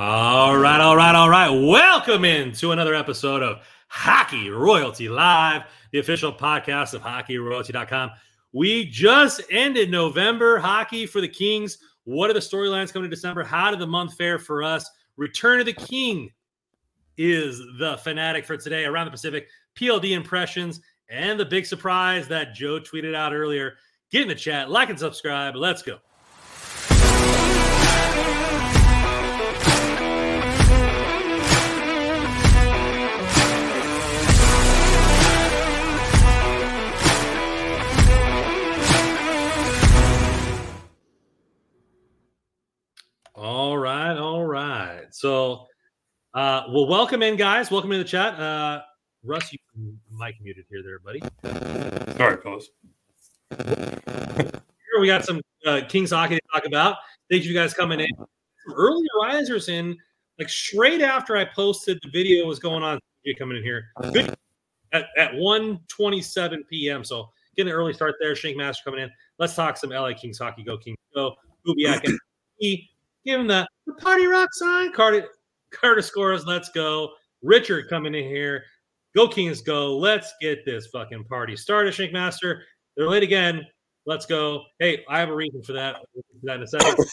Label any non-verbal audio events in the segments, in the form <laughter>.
All right, all right, all right. Welcome in to another episode of Hockey Royalty Live, the official podcast of hockeyroyalty.com. We just ended November hockey for the Kings. What are the storylines coming to December? How did the month fare for us? Return of the King is the fanatic for today around the Pacific. PLD impressions and the big surprise that Joe tweeted out earlier. Get in the chat, like and subscribe. Let's go. So, uh, well, welcome in, guys. Welcome in the chat. Uh, Russ, you mic muted here, there, buddy. Sorry, fellas. Here we got some uh, Kings hockey to talk about. Thank you guys coming in. Some early risers in, like straight after I posted the video was going on. You coming in here good at, at 1:27 p.m. So getting an early start there. Shank Master coming in. Let's talk some LA Kings hockey. Go Kings go. Kubiak and give him the, the party rock sign. Carter Carter scores. Let's go. Richard coming in here. Go Kings, go. Let's get this fucking party started, Shank Master. They're late again. Let's go. Hey, I have a reason for that. that in a second.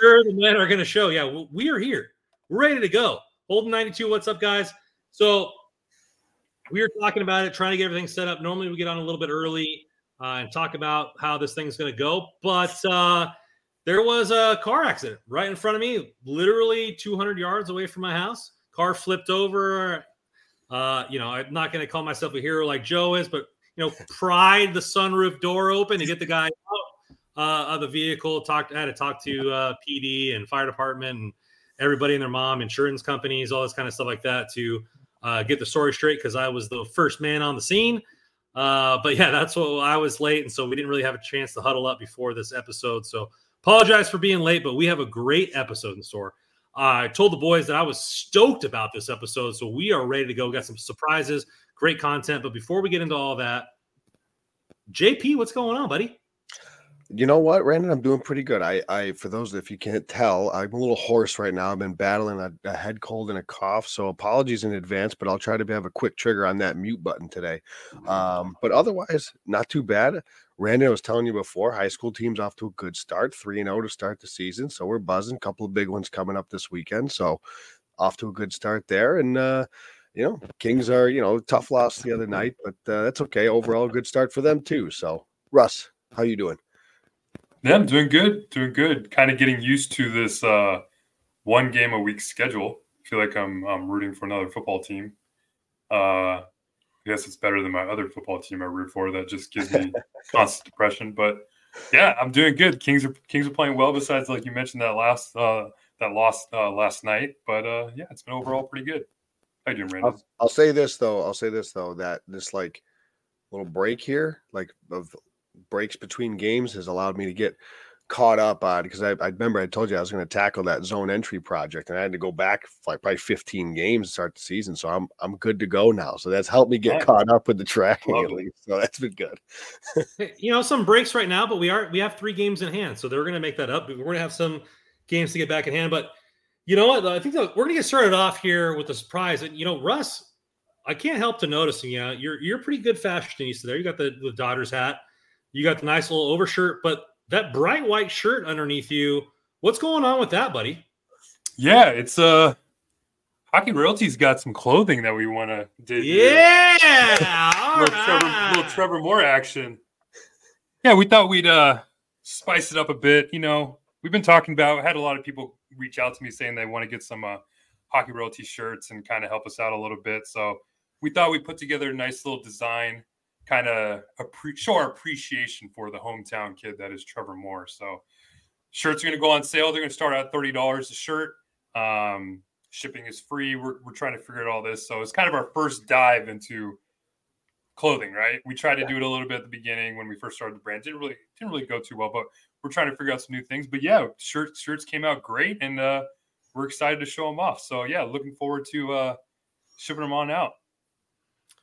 sure, the men are going to show. Yeah, we are here. We're ready to go. Holden 92, what's up, guys? So we were talking about it, trying to get everything set up. Normally we get on a little bit early uh, and talk about how this thing's going to go. But uh, there was a car accident right in front of me, literally 200 yards away from my house. Car flipped over. Uh, you know, I'm not going to call myself a hero like Joe is, but you know, <laughs> pried the sunroof door open to get the guy out uh, of the vehicle. Talked, I had to talk to uh, PD and fire department and everybody and their mom, insurance companies, all this kind of stuff like that to uh, get the story straight because I was the first man on the scene. Uh, but yeah, that's what I was late, and so we didn't really have a chance to huddle up before this episode. So apologize for being late, but we have a great episode in store. I told the boys that I was stoked about this episode, so we are ready to go. Got some surprises, great content. But before we get into all that, JP, what's going on, buddy? You know what, Brandon? I'm doing pretty good. I, I, for those if you can't tell, I'm a little hoarse right now. I've been battling a, a head cold and a cough, so apologies in advance. But I'll try to have a quick trigger on that mute button today. Um, but otherwise, not too bad. Randy, I was telling you before, high school team's off to a good start, three and zero oh to start the season. So we're buzzing. A couple of big ones coming up this weekend. So off to a good start there. And uh, you know, Kings are you know tough loss the other night, but uh, that's okay. Overall, good start for them too. So Russ, how you doing? Yeah, I'm doing good. Doing good. Kind of getting used to this uh, one game a week schedule. I feel like I'm I'm rooting for another football team. Uh, I guess it's better than my other football team I root for. That just gives me <laughs> constant depression. But yeah, I'm doing good. Kings are Kings are playing well. Besides, like you mentioned, that last uh, that lost uh, last night. But uh, yeah, it's been overall pretty good. How you doing, Brandon? I'll, I'll say this though. I'll say this though that this like little break here, like of breaks between games has allowed me to get caught up on because I, I, remember I told you I was going to tackle that zone entry project and I had to go back like probably 15 games to start the season. So I'm I'm good to go now. So that's helped me get nice. caught up with the tracking Love at least. So that's been good. <laughs> you know, some breaks right now, but we are we have three games in hand. So they're going to make that up. We're going to have some games to get back in hand. But you know what? I think we're going to get started off here with a surprise. And you know, Russ, I can't help to notice, you know, you're you're pretty good fashionista there. You got the, the Dodgers hat. You got the nice little overshirt, but that bright white shirt underneath you, what's going on with that, buddy? Yeah, it's uh Hockey Royalty's got some clothing that we want to do. Yeah, <laughs> little, right. Trevor, little Trevor Moore action. Yeah, we thought we'd uh spice it up a bit. You know, we've been talking about. Had a lot of people reach out to me saying they want to get some uh, Hockey Royalty shirts and kind of help us out a little bit. So we thought we put together a nice little design kind of appre- show our appreciation for the hometown kid that is Trevor Moore. So shirts are going to go on sale. They're going to start at thirty dollars a shirt. Um, shipping is free. We're, we're trying to figure out all this. So it's kind of our first dive into clothing, right? We tried to do it a little bit at the beginning when we first started the brand. Didn't really didn't really go too well, but we're trying to figure out some new things. But yeah, shirts shirts came out great, and uh, we're excited to show them off. So yeah, looking forward to uh, shipping them on out.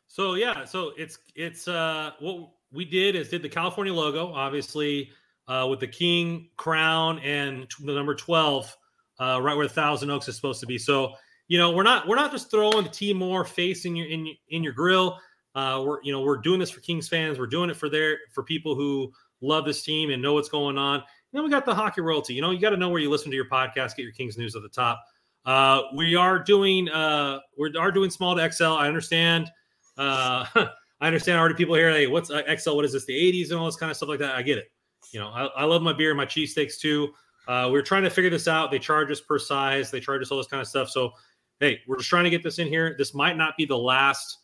So yeah, so it's it's uh what we did is did the California logo, obviously, uh, with the king crown and the number twelve uh, right where Thousand Oaks is supposed to be. So you know, we're not we're not just throwing the Moore face in your in in your grill. Uh, we're you know we're doing this for Kings fans. We're doing it for their for people who love this team and know what's going on. And then we got the hockey royalty. You know, you got to know where you listen to your podcast. Get your Kings news at the top. Uh, we are doing uh, we are doing small to XL. I understand. Uh, <laughs> I understand already people here. Hey, what's uh, XL? What is this? The 80s and all this kind of stuff like that. I get it. You know, I, I love my beer and my cheesesteaks too. Uh, we are trying to figure this out. They charge us per size. They charge us all this kind of stuff. So, hey, we're just trying to get this in here. This might not be the last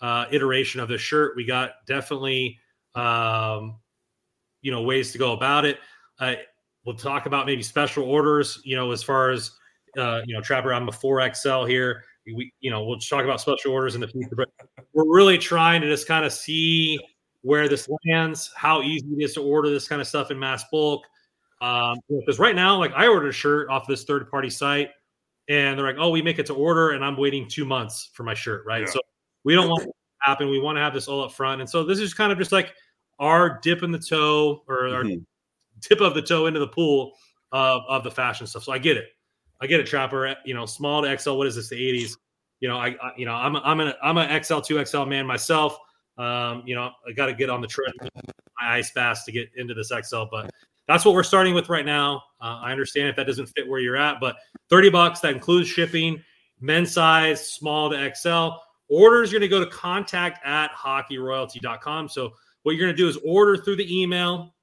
uh, iteration of the shirt. We got definitely, um, you know, ways to go about it. Uh, we'll talk about maybe special orders. You know, as far as uh, you know, Trapper, I'm a 4XL here. We, you know, we'll talk about special orders in the future, but we're really trying to just kind of see where this lands, how easy it is to order this kind of stuff in mass bulk. Um, because right now, like I ordered a shirt off this third party site, and they're like, "Oh, we make it to order," and I'm waiting two months for my shirt, right? Yeah. So we don't want to happen. We want to have this all up front, and so this is kind of just like our dip in the toe or mm-hmm. our dip of the toe into the pool of, of the fashion stuff. So I get it. I get it, Trapper. You know, small to XL. What is this? The 80s. You know, I, I you know, I'm a, I'm an I'm an XL two XL man myself. Um, you know, I got to get on the trip, my ice bass to get into this XL, but that's what we're starting with right now. Uh, I understand if that doesn't fit where you're at, but 30 bucks that includes shipping, men's size, small to XL. Orders you're going to go to contact at hockeyroyalty.com. So what you're going to do is order through the email.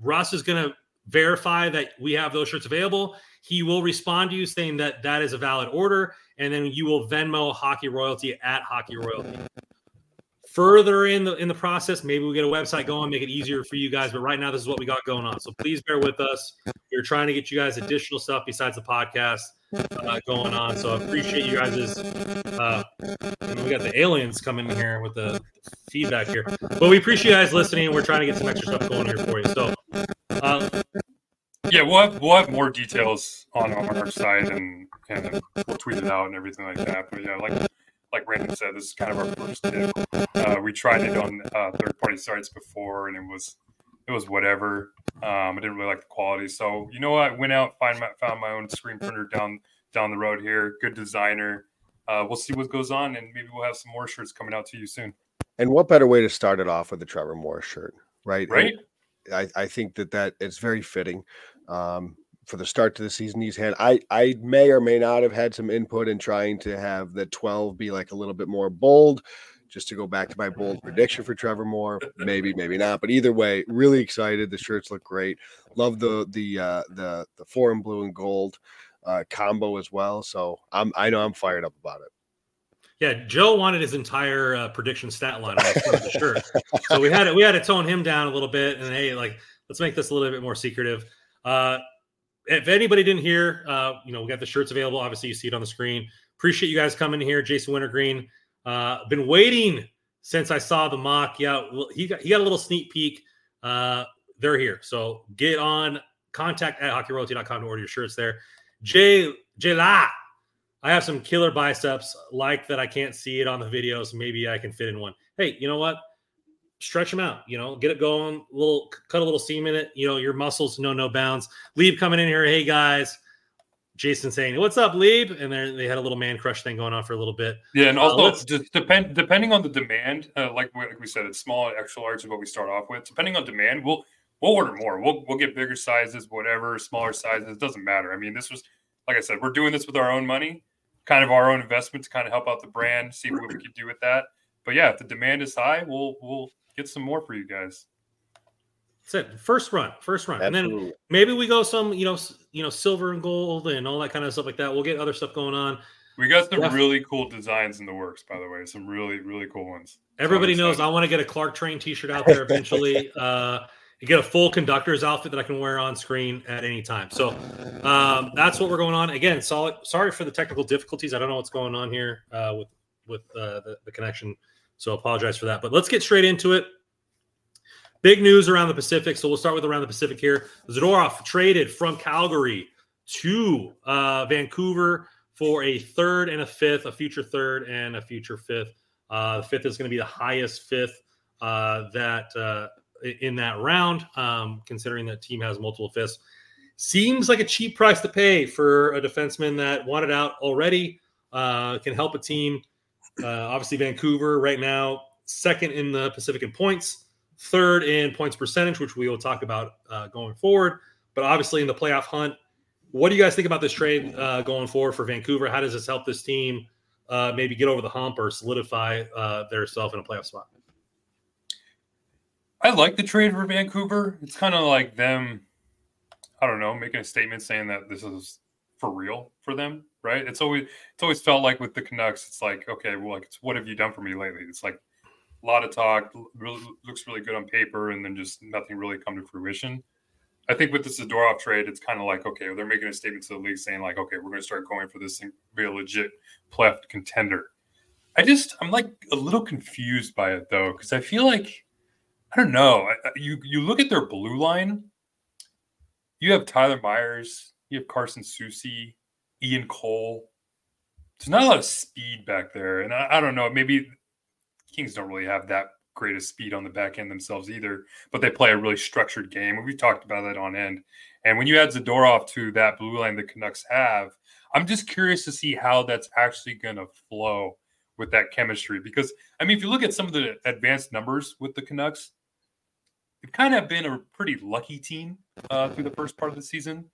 Russ is going to verify that we have those shirts available. He will respond to you saying that that is a valid order, and then you will Venmo Hockey Royalty at Hockey Royalty. Further in the in the process, maybe we get a website going, make it easier for you guys. But right now, this is what we got going on. So please bear with us. We're trying to get you guys additional stuff besides the podcast uh, going on. So I appreciate you guys' uh, we got the aliens coming in here with the feedback here. But we appreciate you guys listening. We're trying to get some extra stuff going here for you. So uh, yeah, we'll have we'll have more details on, on our site and and we'll tweet it out and everything like that. But yeah, like like Brandon said, this is kind of our first dip. Uh, we tried it on uh, third party sites before, and it was it was whatever. Um, I didn't really like the quality, so you know what? I went out find my, found my own screen printer down down the road here. Good designer. Uh, we'll see what goes on, and maybe we'll have some more shirts coming out to you soon. And what better way to start it off with the Trevor Moore shirt, right? Right. I, I think that that it's very fitting um, for the start to the season he's had. I I may or may not have had some input in trying to have the 12 be like a little bit more bold, just to go back to my bold prediction for Trevor Moore. Maybe, maybe not. But either way, really excited. The shirts look great. Love the the uh, the the foreign blue and gold uh, combo as well. So I'm I know I'm fired up about it. Yeah, Joe wanted his entire uh, prediction stat line on the shirt, so we had to, we had to tone him down a little bit. And hey, like let's make this a little bit more secretive. Uh, if anybody didn't hear, uh, you know, we got the shirts available. Obviously, you see it on the screen. Appreciate you guys coming here. Jason Wintergreen. Uh, been waiting since I saw the mock. Yeah, he got he got a little sneak peek. Uh, they're here. So get on contact at hockeyroyalty.com to order your shirts there. Jay Jay La. I have some killer biceps, like that I can't see it on the videos. Maybe I can fit in one. Hey, you know what? stretch them out, you know, get it going, little cut a little seam in it, you know, your muscles know no bounds. Lieb coming in here, hey guys. Jason saying, "What's up, Lieb?" And then they had a little man crush thing going on for a little bit. Yeah, and uh, also uh, depend depending on the demand, uh, like, like we said, it's small extra large is what we start off with. Depending on demand, we'll we'll order more. We'll we'll get bigger sizes, whatever, smaller sizes. It doesn't matter. I mean, this was like I said, we're doing this with our own money, kind of our own investment to kind of help out the brand, see what we could do with that. But yeah, if the demand is high, we'll we'll get some more for you guys. That's it. First run, first run, Absolutely. and then maybe we go some, you know, you know, silver and gold and all that kind of stuff like that. We'll get other stuff going on. We got some yeah. really cool designs in the works, by the way. Some really, really cool ones. Everybody knows I want to get a Clark Train T-shirt out there eventually. <laughs> uh, get a full conductor's outfit that I can wear on screen at any time. So um, that's what we're going on. Again, solid. Sorry for the technical difficulties. I don't know what's going on here uh, with with uh, the, the connection. So apologize for that. But let's get straight into it. Big news around the Pacific. So we'll start with around the Pacific here. Zadorov traded from Calgary to uh, Vancouver for a third and a fifth, a future third and a future fifth. Uh, the fifth is going to be the highest fifth uh, that uh, in that round, um, considering that team has multiple fifths. seems like a cheap price to pay for a defenseman that wanted out already. Uh, can help a team. Uh, obviously, Vancouver right now second in the Pacific in points, third in points percentage, which we will talk about uh, going forward. But obviously, in the playoff hunt, what do you guys think about this trade uh, going forward for Vancouver? How does this help this team uh, maybe get over the hump or solidify uh, their self in a playoff spot? I like the trade for Vancouver. It's kind of like them, I don't know, making a statement saying that this is for real for them, right? It's always it's always felt like with the Canucks, it's like, okay, well, like, what have you done for me lately? It's like a lot of talk, really looks really good on paper, and then just nothing really come to fruition. I think with the Zadorov trade, it's kind of like, okay, they're making a statement to the league saying, like, okay, we're going to start going for this and be a legit playoff contender. I just, I'm like a little confused by it though, because I feel like I don't know. You you look at their blue line. You have Tyler Myers. You have Carson Soucy, Ian Cole. There's not a lot of speed back there, and I, I don't know. Maybe Kings don't really have that great of speed on the back end themselves either, but they play a really structured game. We've talked about that on end. And when you add Zadorov to that blue line the Canucks have, I'm just curious to see how that's actually going to flow with that chemistry. Because I mean, if you look at some of the advanced numbers with the Canucks, they've kind of been a pretty lucky team uh, through the first part of the season.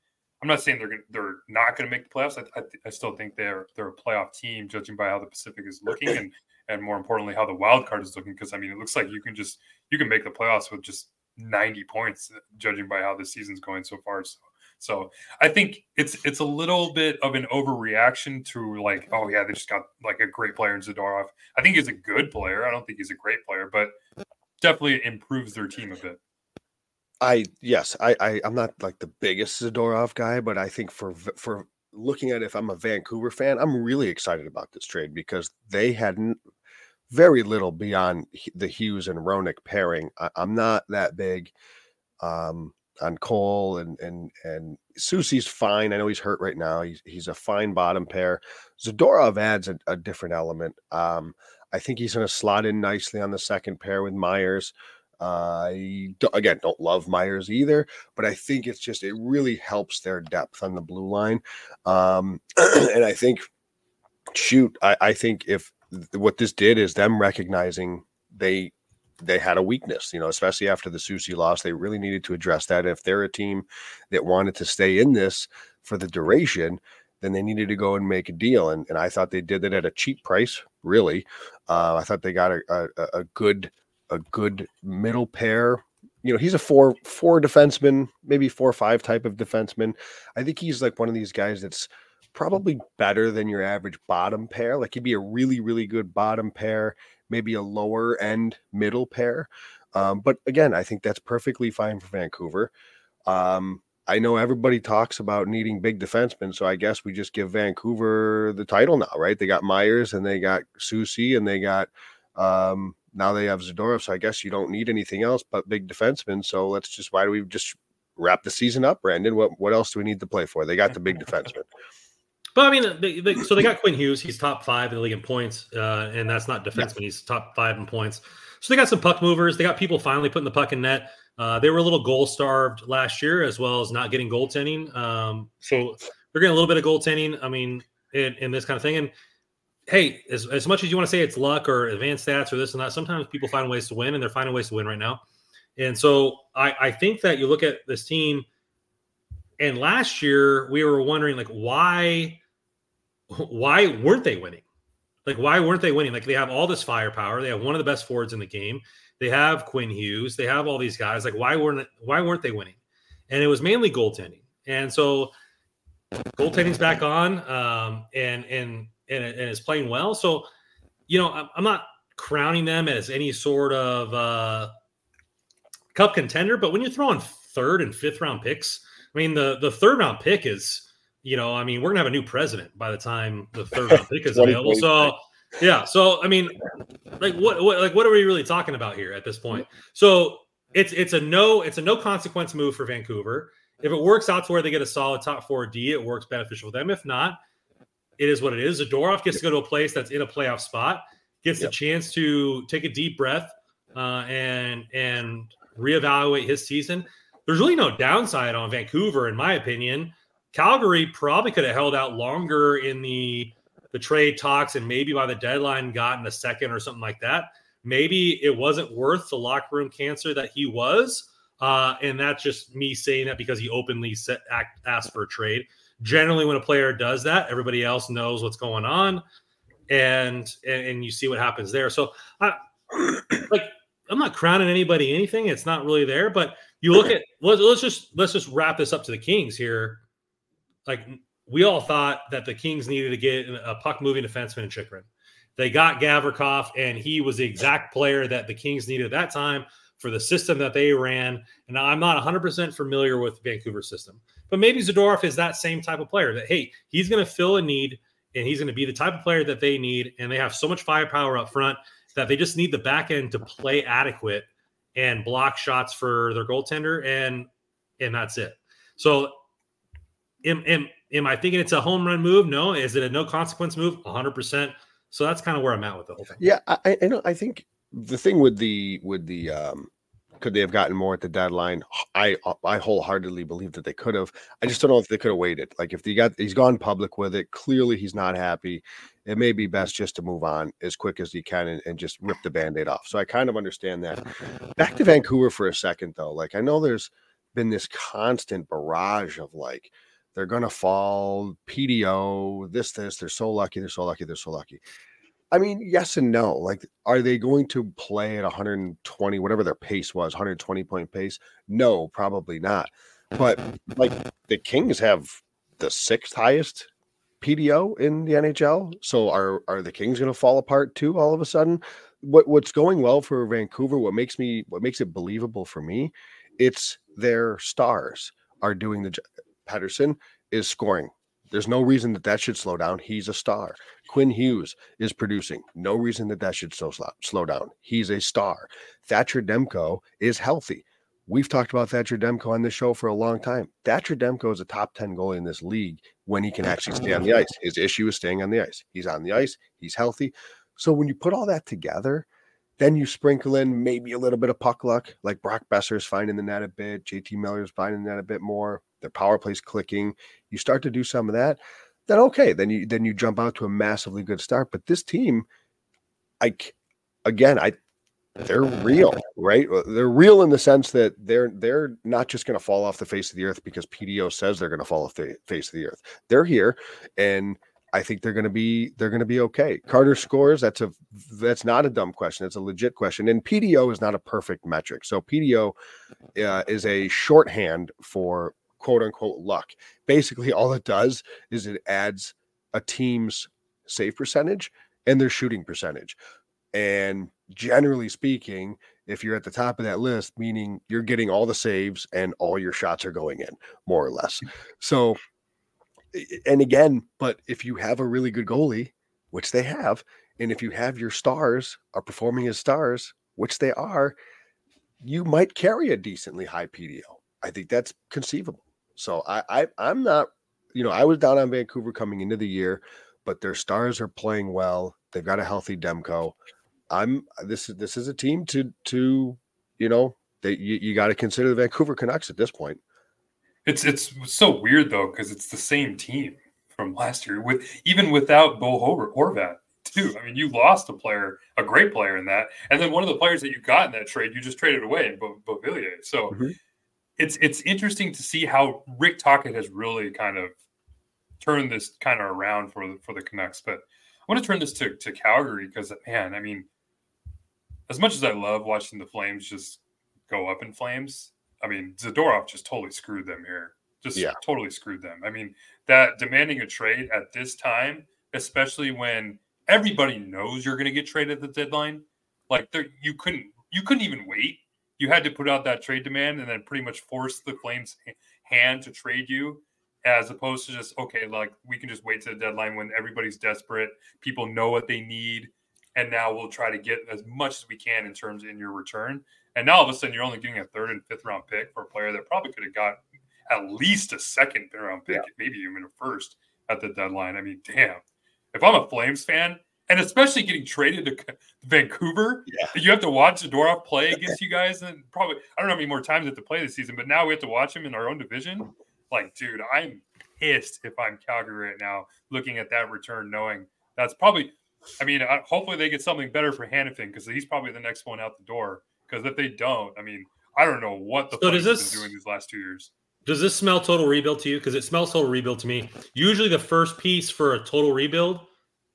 I'm not saying they're gonna, they're not going to make the playoffs. I, I, I, still think they're they're a playoff team, judging by how the Pacific is looking, and and more importantly, how the wild card is looking. Because I mean, it looks like you can just you can make the playoffs with just 90 points, judging by how the season's going so far. So, so I think it's it's a little bit of an overreaction to like, oh yeah, they just got like a great player in Zadorov. I think he's a good player. I don't think he's a great player, but definitely improves their team a bit. I yes, I, I I'm not like the biggest Zadorov guy, but I think for for looking at if I'm a Vancouver fan, I'm really excited about this trade because they had very little beyond the Hughes and Hronek pairing. I, am not that big um, on Cole and and and Soucy's fine. I know he's hurt right now. He's he's a fine bottom pair. Zadorov adds a, a different element. Um, I think he's going to slot in nicely on the second pair with Myers. Don't, again don't love Myers either, but I think it's just it really helps their depth on the blue line, um, <clears throat> and I think shoot, I, I think if what this did is them recognizing they they had a weakness, you know, especially after the Soucy loss, they really needed to address that. If they're a team that wanted to stay in this for the duration, then they needed to go and make a deal. And, and I thought they did that at a cheap price, really. Uh, I thought they got a, a, a good a good middle pair. You know, he's a four four defenseman, maybe four five type of defenseman. I think he's like one of these guys that's probably better than your average bottom pair. Like he'd be a really really good bottom pair, maybe a lower end middle pair. Um, but again, I think that's perfectly fine for Vancouver. Um, I know everybody talks about needing big defensemen, so I guess we just give Vancouver the title now, right? They got Myers and they got Soucy and they got um, now they have Zadorov, so I guess you don't need anything else but big defensemen. So let's just why do we just wrap the season up, Brandon? What what else do we need to play for? They got the big <laughs> defensemen. But I mean, they, they, so they got Quinn Hughes. He's top five in the league in points, uh, and that's not defenseman. Yeah. He's top five in points. So they got some puck movers. They got people finally putting the puck in net. Uh, they were a little goal starved last year, as well as not getting goaltending. Um, so they're getting a little bit of goaltending. I mean, in, in this kind of thing, and hey, as, as much as you want to say it's luck or advanced stats or this and that, sometimes people find ways to win, and they're finding ways to win right now. And so I, I think that you look at this team, and last year we were wondering like why why weren't they winning? Like why weren't they winning? Like they have all this firepower, they have one of the best forwards in the game, they have Quinn Hughes, they have all these guys. Like why weren't why weren't they winning? And it was mainly goaltending. And so goaltending's back on, um, and and and, and is playing well. So, you know, I'm, I'm not crowning them as any sort of uh, cup contender, but when you're throwing third and fifth round picks, I mean, the the third round pick is, you know, I mean, we're gonna have a new president by the time the third round pick is <laughs> available. So, yeah. So, I mean, like, what, what, like, what are we really talking about here at this point? So, it's it's a no, it's a no consequence move for Vancouver. If it works out to where they get a solid top four D, it works beneficial for them. If not, it is what it is. Zadorov gets to go to a place that's in a playoff spot, gets yep. a chance to take a deep breath uh, and and reevaluate his season. there's really no downside on Vancouver, in my opinion. Calgary probably could have held out longer in the the trade talks and maybe by the deadline gotten a second or something like that. Maybe it wasn't worth the locker room cancer that he was. Uh, and that's just me saying that because he openly set, act, asked for a trade. Generally, when a player does that, everybody else knows what's going on, and and, and you see what happens there. So, I, <clears throat> like, I'm not crowning anybody anything. It's not really there, but you look at let's, let's just let's just wrap this up to the Kings here. Like we all thought that the Kings needed to get a puck moving defenseman in Chychrun. They got Gavrikov, and he was the exact player that the Kings needed at that time for the system that they ran. And I'm not 100% familiar with Vancouver system, but maybe Zadorov is that same type of player that, hey, he's going to fill a need and he's going to be the type of player that they need. And they have so much firepower up front that they just need the back end to play adequate and block shots for their goaltender. And, and that's it. So am, am, am I thinking it's a home run move? No. Is it a no consequence move? 100%. So that's kind of where I'm at with the whole thing. Yeah, I, I know. I think the thing with the with the um, could they have gotten more at the deadline? I I wholeheartedly believe that they could have. I just don't know if they could have waited. Like if he got he's gone public with it, clearly he's not happy. It may be best just to move on as quick as he can and, and just rip the band-aid off. So I kind of understand that. Back to Vancouver for a second though. Like I know there's been this constant barrage of like they're gonna fall, PDO, this, this, they're so lucky, they're so lucky, they're so lucky. I mean, yes and no. Like, are they going to play at 120, whatever their pace was, 120 point pace? No, probably not. But like the Kings have the sixth highest PDO in the NHL. So are are the Kings going to fall apart too all of a sudden? What what's going well for Vancouver, what makes me what makes it believable for me, it's their stars are doing the Pettersson is scoring. There's no reason that that should slow down. He's a star. Quinn Hughes is producing. No reason that that should slow, slow down. He's a star. Thatcher Demko is healthy. We've talked about Thatcher Demko on this show for a long time. Thatcher Demko is a top 10 goalie in this league when he can actually stay on the ice. His issue is staying on the ice. He's on the ice, he's healthy. So when you put all that together, then you sprinkle in maybe a little bit of puck luck, like Brock Boeser's finding the net a bit, JT Miller's finding the net a bit more, their power plays clicking. You start to do some of that, then okay, then you then you jump out to a massively good start. But this team, I again, I they're real, <laughs> right? They're real in the sense that they're they're not just going to fall off the face of the earth because PDO says they're going to fall off the face of the earth. They're here, and I think they're going to be they're going to be okay. Carter scores. That's a that's not a dumb question. It's a legit question. And PDO is not a perfect metric. So PDO uh, is a shorthand for quote unquote luck. Basically, all it does is it adds a team's save percentage and their shooting percentage. And generally speaking, if you're at the top of that list, meaning you're getting all the saves and all your shots are going in, more or less. So, and again, but if you have a really good goalie, which they have, and if you have your stars are performing as stars, which they are, you might carry a decently high PDO. I think that's conceivable. So I, I I'm not, you know, I was down on Vancouver coming into the year, but their stars are playing well. They've got a healthy Demko. I'm this is this is a team to to you know that you, you got to consider the Vancouver Canucks at this point. It's it's so weird though because it's the same team from last year with even without Bo Horvat too. I mean, you lost a player, a great player in that, and then one of the players that you got in that trade, you just traded away in Beauvillier. So mm-hmm it's it's interesting to see how Rick Tocchet has really kind of turned this kind of around for the for the Canucks. But I want to turn this to, to Calgary because man, I mean, as much as I love watching the Flames just go up in flames, I mean Zadorov just totally screwed them here. Just yeah. totally screwed them. I mean, that demanding a trade at this time, especially when everybody knows you're going to get traded at the deadline, like there you couldn't you couldn't even wait you had to put out that trade demand and then pretty much force the Flames' hand to trade you, as opposed to just okay, like we can just wait to the deadline when everybody's desperate, people know what they need, and now we'll try to get as much as we can in terms in your return. And now all of a sudden you're only getting a third and fifth round pick for a player that probably could have got at least a second round pick, yeah. maybe even a first at the deadline. I mean, damn. If I'm a Flames fan and especially getting traded to Vancouver. Yeah. You have to watch Zadorov play <laughs> against you guys, and probably I don't know how many more times we have to play this season, but now we have to watch him in our own division. Like, dude, I'm pissed if I'm Calgary right now, looking at that return, knowing that's probably. I mean, hopefully they get something better for Hanifin because he's probably the next one out the door. Because if they don't, I mean, I don't know what the So fuck does this- been doing these last two years. Does this smell total rebuild to you? Because it smells total rebuild to me. Usually, the first piece for a total rebuild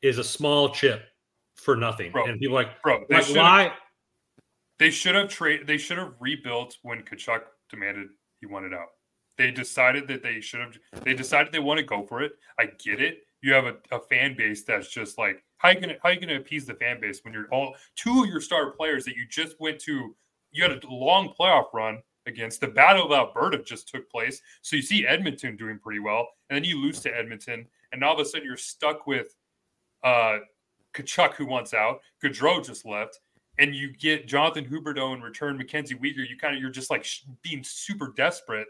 is a small chip for nothing, Bro, and people are like, Bro, they like why? They should have trade. They should have rebuilt when Tkachuk demanded he wanted out. They decided that they should have. They decided they want to go for it. I get it. You have a, a fan base that's just like how you gonna how you gonna appease the fan base when you're all two of your star players that you just went to. You had a long playoff run against. The Battle of Alberta just took place, so you see Edmonton doing pretty well, and then you lose to Edmonton, and all of a sudden you're stuck with uh Tkachuk who wants out. Gaudreau just left and you get Jonathan Huberdeau in return, Mackenzie Weegar, you kind of you're just like being super desperate.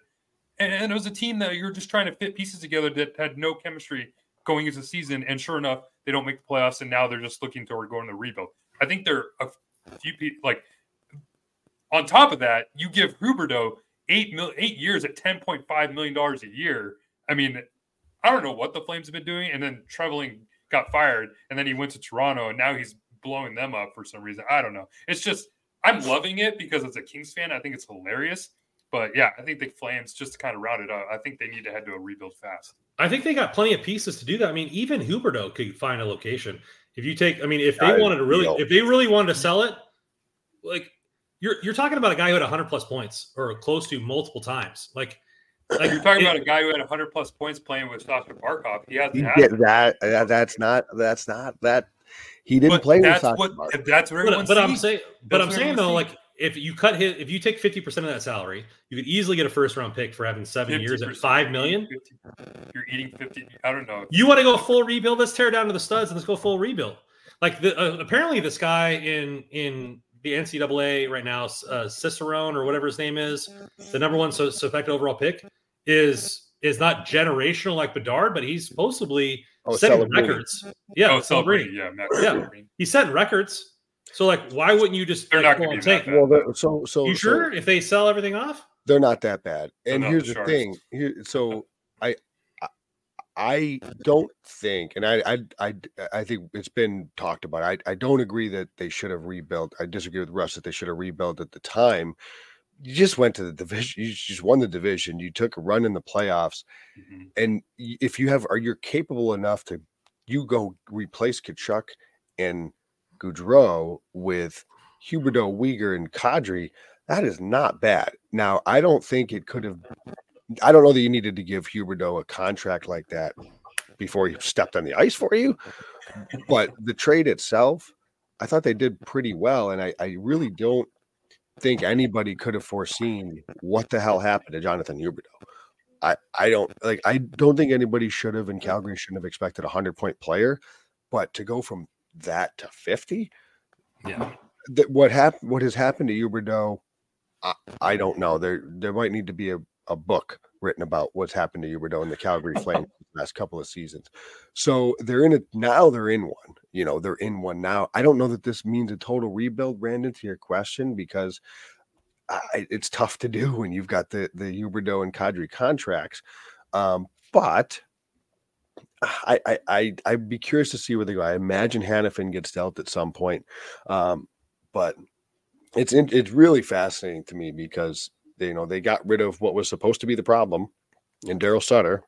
And, and it was a team that you're just trying to fit pieces together that had no chemistry going into the season. And sure enough, they don't make the playoffs, and now they're just looking toward going to rebuild. I think they're a few people like on top of that, you give Huberdeau eight mil eight years at ten point five million dollars a year. I mean, I don't know what the Flames have been doing. And then Treliving got fired, and then he went to Toronto, and now he's blowing them up for some reason. I don't know. It's just I'm loving it because as a Kings fan, I think it's hilarious. But yeah, I think the Flames just to kind of route it out. I think they need to head to a rebuild fast. I think they got plenty of pieces to do that. I mean, even Huberdeau could find a location. If you take, I mean, if they I wanted to really, feel- if they really wanted to sell it, like you're you're talking about a guy who had 100 plus points or close to multiple times. Like, like You're talking about a guy who had 100 plus points playing with Sasha Barkov. He hasn't You had that, that? That's not. That's not that. He didn't but play with that's Sasha what Barkov. that's what but, everyone but I'm saying, but That's I'm saying though, sees. like if you cut his, if you take 50 percent of that salary, you could easily get a first round pick for having seven years at five million. 50 You're eating 50. I don't know. You want to go full rebuild? Let's tear down to the studs and let's go full rebuild. Like the, uh, apparently this guy in in the NCAA right now, uh, Cicerone or whatever his name is, the number one so suspected overall pick, is is not generational like Bedard, but he's supposedly Oh, setting Celebrini. records. Yeah, oh, Celebrini. celebrating. Yeah, Max Yeah. Celebrini. He's setting records. So like, why wouldn't you just They're like, not gonna and be that take? Well, they're- so so You so sure? If they sell everything off, they're not that bad. And here's the the thing. Here, so I, I, I don't think, and I, I, I, I think it's been talked about. I, I don't agree that they should have rebuilt. I disagree with Russ that they should have rebuilt at the time. You just went to the division. You just won the division. You took a run in the playoffs, Mhm. and if you have, are you're capable enough to, you go replace Tkachuk and Gaudreau with Huberdeau, Weegar, and Kadri. That is not bad. Now, I don't think it could have. I don't know that you needed to give Huberdeau a contract like that before he stepped on the ice for you. But the trade itself, I thought they did pretty well, and I, I really don't think anybody could have foreseen what the hell happened to Jonathan Huberdeau. I, I don't like I don't think anybody should have in Calgary shouldn't have expected a hundred point player, but to go from that to fifty, Yeah. that what happened what has happened to Huberdeau, I, I don't know. There there might need to be a, a book written about what's happened to Huberdeau in the Calgary Flames last couple of seasons. So they're in it now. They're in one. You know, they're in one now. I don't know that this means a total rebuild, Brandon. To your question, because I, it's tough to do when you've got the the Huberdeau and Kadri contracts. Um, but I, I I I'd be curious to see where they go. I imagine Hanifin gets dealt at some point, um, but it's in, it's really fascinating to me because they you know they got rid of what was supposed to be the problem in Daryl Sutter,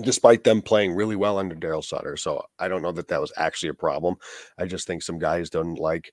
despite them playing really well under Daryl Sutter. So I don't know that that was actually a problem. I just think some guys don't like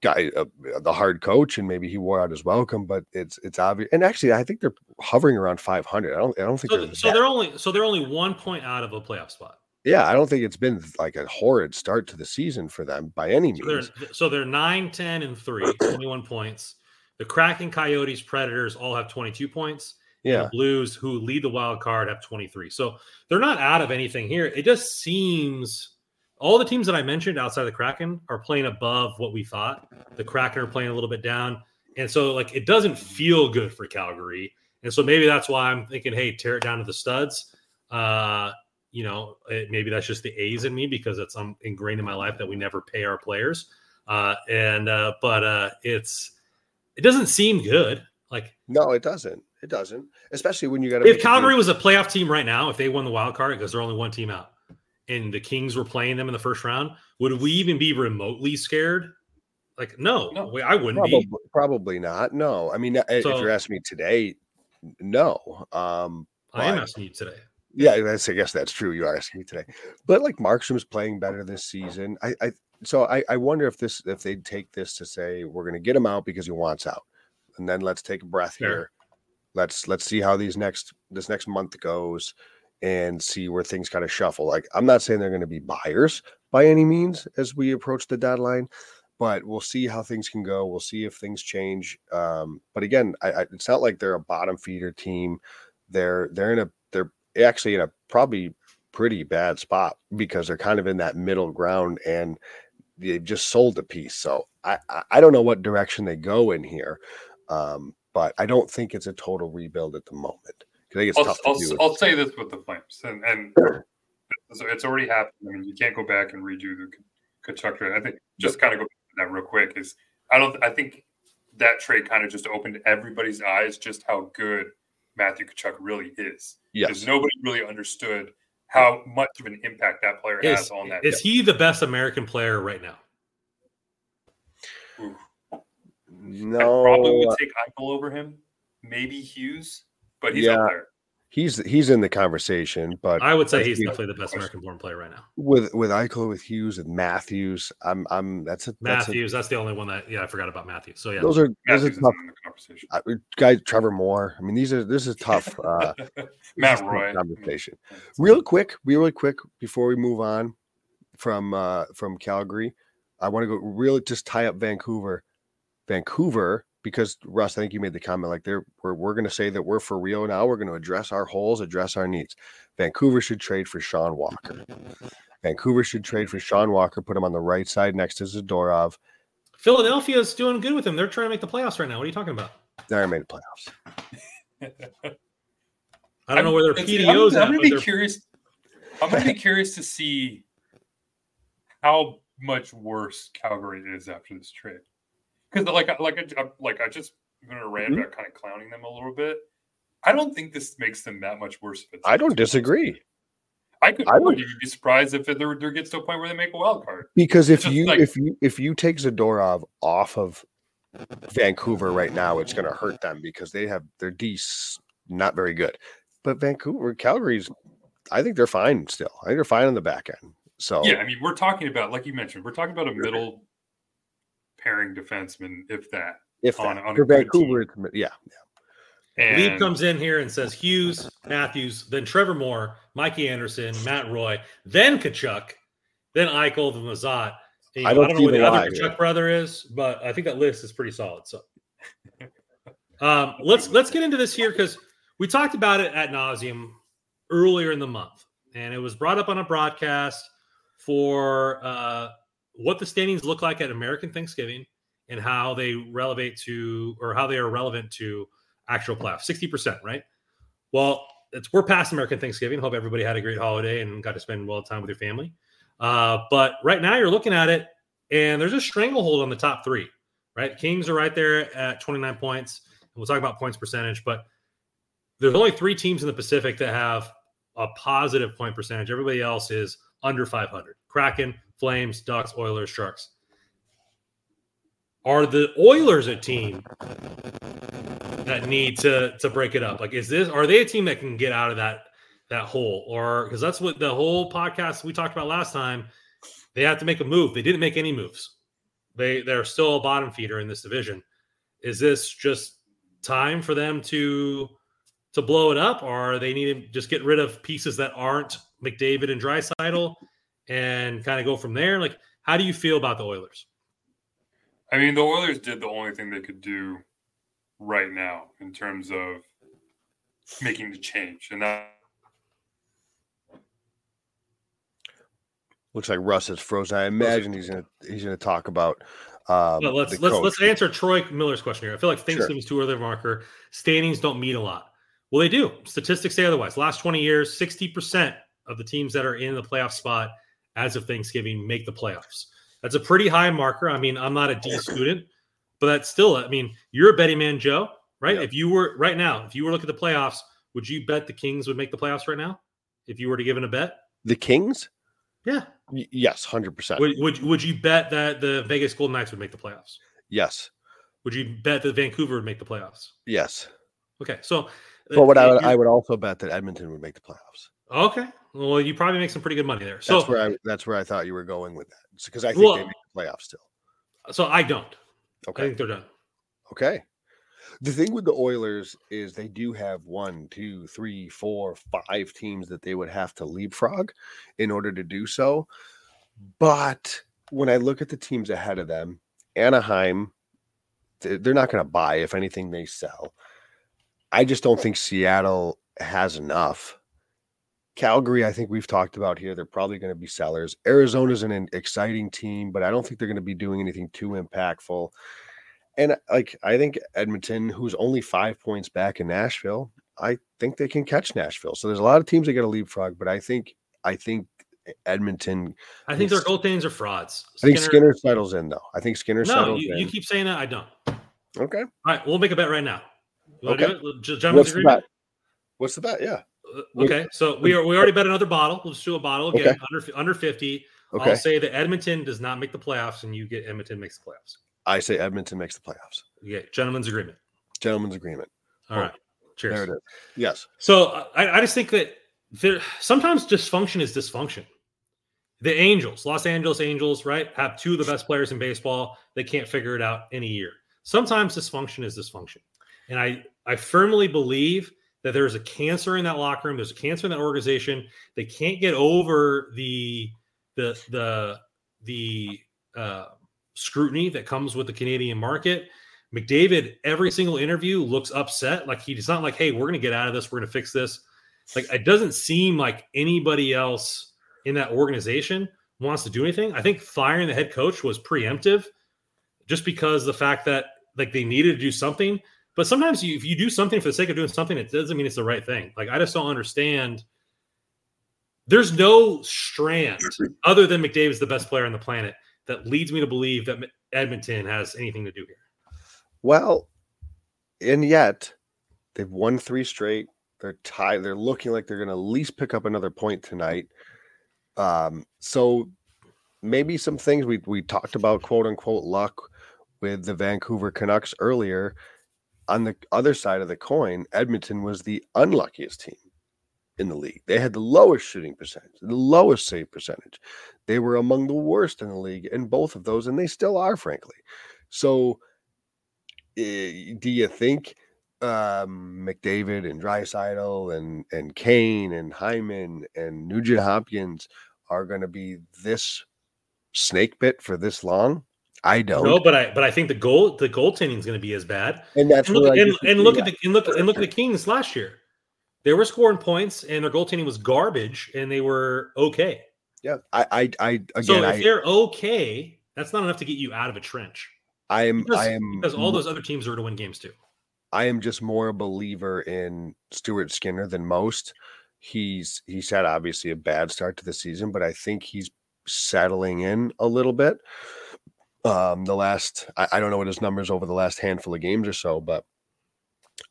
guy uh, the hard coach and maybe he wore out his welcome but it's it's obvious and actually i think they're hovering around 500 i don't i don't think so, they're so they're only so they're only one point out of a playoff spot. yeah i don't think it's been like a horrid start to the season for them by any So they're means so they're 9, 10, and 3, 21 points. The Kraken, Coyotes, Predators all have 22 points. Yeah The Blues, who lead the wild card, have 23. So they're not out of anything here. It just seems all the teams that I mentioned outside of the Kraken are playing above what we thought. The Kraken are playing a little bit down. And so like it doesn't feel good for Calgary. And so maybe that's why I'm thinking, hey, tear it down to the studs. Uh you know, it, maybe that's just the A's in me because it's um, ingrained in my life that we never pay our players. Uh, and uh, but uh, it's it doesn't seem good. Like no, it doesn't. It doesn't, especially when you got. If Calgary was a playoff team right now, if they won the wild card because they're only one team out, and the Kings were playing them in the first round, would we even be remotely scared? Like, no, no I wouldn't probably, be. Probably not. No, I mean, so, if you're asking me today, no. Um, I am asking you today. Yeah, that's I guess that's true. You are asking me today, but like Markstrom's playing better this season. I, I so I, I wonder if this if they'd take this to say we're going to get him out because he wants out, and then let's take a breath sure. here. Let's let's see how these next this next month goes, and see where things kind of shuffle. Like I'm not saying they're going to be buyers by any means as we approach the deadline, but we'll see how things can go. We'll see if things change. Um, but again, I, I, it's not like they're a bottom feeder team. They're they're in a they're actually in a probably pretty bad spot because they're kind of in that middle ground and they've just sold a piece. So I I don't know what direction they go in here, um, but I don't think it's a total rebuild at the moment. I think it's I'll, tough I'll, I'll say this with the Flames, and, and <clears throat> it's already happened. I mean, you can't go back and redo the Tkachuk trade. I think just kind of go that real quick is I don't I think that trade kind of just opened everybody's eyes just how good Matthew Tkachuk really is. Yes. Because nobody really understood how much of an impact that player is, has on that. Is he the best American player right now? No, I probably would take Eichel over him. Maybe Hughes, but he's yeah. up there he's he's in the conversation, but I would say he's definitely the best American born player right now. With with Eichel, with Hughes, with Matthews, I'm I'm that's a that's Matthews. A, that's the only one that yeah I forgot about Matthews. So yeah, those are those are tough conversation. Uh, guys, Trevor Moore. I mean, these are this is tough. <laughs> Uh, Matt Roy conversation. Real quick, really quick before we move on from uh from Calgary, I want to go really just tie up Vancouver. Vancouver because Russ, I think you made the comment like they're we're, we're going to say that we're for real now. We're going to address our holes, address our needs. Vancouver should trade for Sean Walker. Vancouver should trade for Sean Walker, put him on the right side next to Zadorov. Philadelphia is doing good with him. They're trying to make the playoffs right now. What are you talking about? They already made the playoffs. <laughs> I don't know where their PDOs I'm, I'm going to be curious. I'm going to be curious to see how much worse Calgary is after this trade because like like I, like I just to rant mm-hmm. about kind of clowning them a little bit. I don't think this makes them that much worse. I don't disagree. I could. I would be surprised if there, there gets to a point where they make a wild card. Because if you like, if you if you take Zadorov off of Vancouver right now, it's going to hurt them because they have their D not very good. But Vancouver, Calgary's, I think they're fine still. I think they're fine on the back end. So yeah, I mean, we're talking about like you mentioned, we're talking about a middle pairing defenseman, if that. If on, that. On For Vancouver, yeah. yeah. And Lee comes in here and says Hughes, Matthews, then Trevor Moore, Mikey Anderson, Matt Roy, then Tkachuk, then Eichel, then Lizotte. I don't, I don't know where the other Tkachuk brother is, but I think that list is pretty solid. So <laughs> um, let's let's get into this here because we talked about it at nauseum earlier in the month, and it was brought up on a broadcast for uh, what the standings look like at American Thanksgiving and how they relevate to or how they are relevant to actual playoffs. 60%, right? Well, it's we're past American Thanksgiving. Hope everybody had a great holiday and got to spend well time with your family. Uh, but right now you're looking at it and there's a stranglehold on the top three, right? Kings are right there at 29 points. We'll talk about points percentage, but there's only three teams in the Pacific that have a positive point percentage. Everybody else is under 500. Kraken, Flames, Ducks, Oilers, Sharks. Are the Oilers a team that need to to break it up? Like, is this are they a team that can get out of that that hole? Or because that's what the whole podcast we talked about last time. They have to make a move. They didn't make any moves. They they're still a bottom feeder in this division. Is this just time for them to to blow it up, or they need to just get rid of pieces that aren't McDavid and Draisaitl and kind of go from there? Like, how do you feel about the Oilers? I mean, the Oilers did the only thing they could do right now in terms of making the change, and that looks like Russ is frozen. I imagine he's gonna he's gonna talk about. Um, well, let's let's coach. let's answer Troy Miller's question here. I feel like Thanksgiving's sure. too early marker. Standings don't mean a lot. Well, they do. Statistics say otherwise. Last twenty years, sixty percent of the teams that are in the playoff spot as of Thanksgiving make the playoffs. That's a pretty high marker. I mean, I'm not a D student, but that's still, I mean, you're a betting man, Joe, right? Yeah. If you were right now, if you were looking at the playoffs, would you bet the Kings would make the playoffs right now? If you were to give in a bet? The Kings? Yeah. Y- yes, hundred percent. Would, would, would you bet that the Vegas Golden Knights would make the playoffs? Yes, Would you bet that Vancouver would make the playoffs? yes. Okay. So, But what I uh, would, I would also bet that Edmonton would make the playoffs. okay. Well, you probably make some pretty good money there. So, That's where I that's where I thought you were going with that. Because I think Well- they make the playoffs still. so I don't. Okay. I think they're done. Okay. The thing with the Oilers is they do have one, two, three, four, five teams that they would have to leapfrog in order to do so. But when I look at the teams ahead of them, Anaheim, they're not going to buy. If anything, they sell. I just don't think Seattle has enough. Calgary, I think we've talked about here. They're probably going to be sellers. Arizona's an exciting team, but I don't think they're going to be doing anything too impactful. And uh, like I think Edmonton, who's only five points back in Nashville, I think they can catch Nashville. So there's a lot of teams that got to leapfrog, but I think I think Edmonton. I think their goaltendings are frauds. I think Skinner settles in though. I think Skinner No, settles you, in. you keep saying that. I don't. Okay. All right, we'll make a bet right now. You Okay. What's the bet? What's the bet? Yeah. Okay, so we are we already bet another bottle. Let's do a bottle again Okay. under under fifty. Okay. I'll say that Edmonton does not make the playoffs, and you get Edmonton makes the playoffs. I say Edmonton makes the playoffs. Get gentlemen's agreement. Gentlemen's agreement. All Oh, right, cheers. There it is. Yes. So I, I just think that there sometimes dysfunction is dysfunction. The Angels, Los Angeles Angels, right, have two of the best players in baseball. They can't figure it out in a year. Sometimes dysfunction is dysfunction, and I I firmly believe that there is a cancer in that locker room. There's a cancer in that organization. They can't get over the the the the uh, scrutiny that comes with the Canadian market. McDavid, every single interview looks upset. Like he's not like, hey, we're going to get out of this. We're going to fix this. Like it doesn't seem like anybody else in that organization wants to do anything. I think firing the head coach was preemptive just because the fact that like they needed to do something. But sometimes you, if you do something for the sake of doing something, it doesn't mean it's the right thing. Like I just don't understand. There's no strand other than McDavid's the best player on the planet that leads me to believe that Edmonton has anything to do here. Well, and yet they've won three straight. They're tied. They're looking like they're going to at least pick up another point tonight. Um, so maybe some things we we talked about, quote unquote, luck with the Vancouver Canucks earlier. On the other side of the coin, Edmonton was the unluckiest team in the league. They had the lowest shooting percentage, the lowest save percentage. They were among the worst in the league in both of those, and they still are, frankly. So, eh, do you think um, McDavid and Draisaitl and and Kane and Hyman and Nugent Hopkins are going to be this snake bit for this long? I don't. No, but I but I think the goal the goaltending is going to be as bad. and that's And look, and, and look at the and look and look at the Kings last year. They were scoring points, and their goaltending was garbage, and they were okay. yeah. I I, I again so if I they're okay, that's not enough to get you out of a trench. I am Because, I am because all those other teams are to win games too. I am just more a believer in Stuart Skinner than most. He's he's had obviously a bad start to the season, but I think he's settling in a little bit. Um, the last I, I don't know what his numbers over the last handful of games or so, but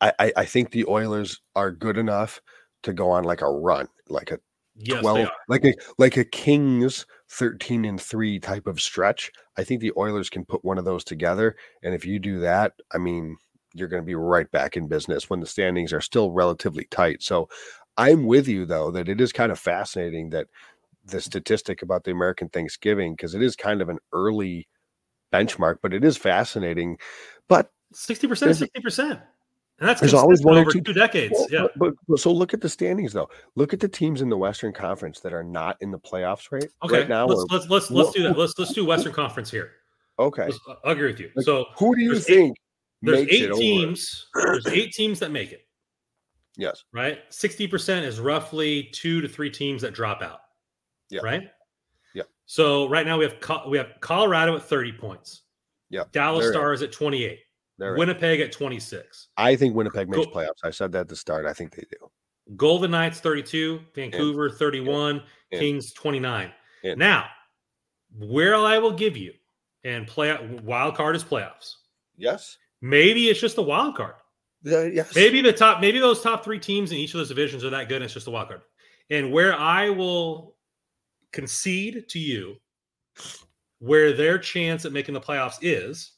I, I, I think the Oilers are good enough to go on like a run, like a Yes, 12 like a like a Kings 13 and 3 type of stretch. I think the Oilers can put one of those together and if you do that, I mean, you're going to be right back in business when the standings are still relatively tight. So I'm with you though that it is kind of fascinating that the statistic about the American Thanksgiving because it is kind of an early benchmark, but it is fascinating. But Sixty percent, sixty percent, and that's there's always one or over two- two decades. Well, yeah, but, but- so look at the standings though. Look at the teams in the Western Conference that are not in the playoffs right okay. right now. let's, or- let's let's let's do that. Let's let's do Western Conference here. okay. Let's- I agree with you. Like, So Who do you there's eight- think there's eight teams. There's eight teams that make it. Yes. right? 60% is roughly two to three teams that drop out. Yeah. Right? So right now we have we have Colorado at 30 points. Yeah. Dallas. Stars at 28. They're in. Winnipeg at 26. I think Winnipeg makes Go- playoffs. I said that at the start. I think they do. Golden Knights 32, Vancouver 31, In. Kings 29. In. Now, where I will give you and play wild card is playoffs. Yes. Maybe it's just a wild card. Uh, yes. Maybe the top, maybe those top three teams in each of those divisions are that good. And it's just a wild card. And where I will concede to you, where their chance at making the playoffs is,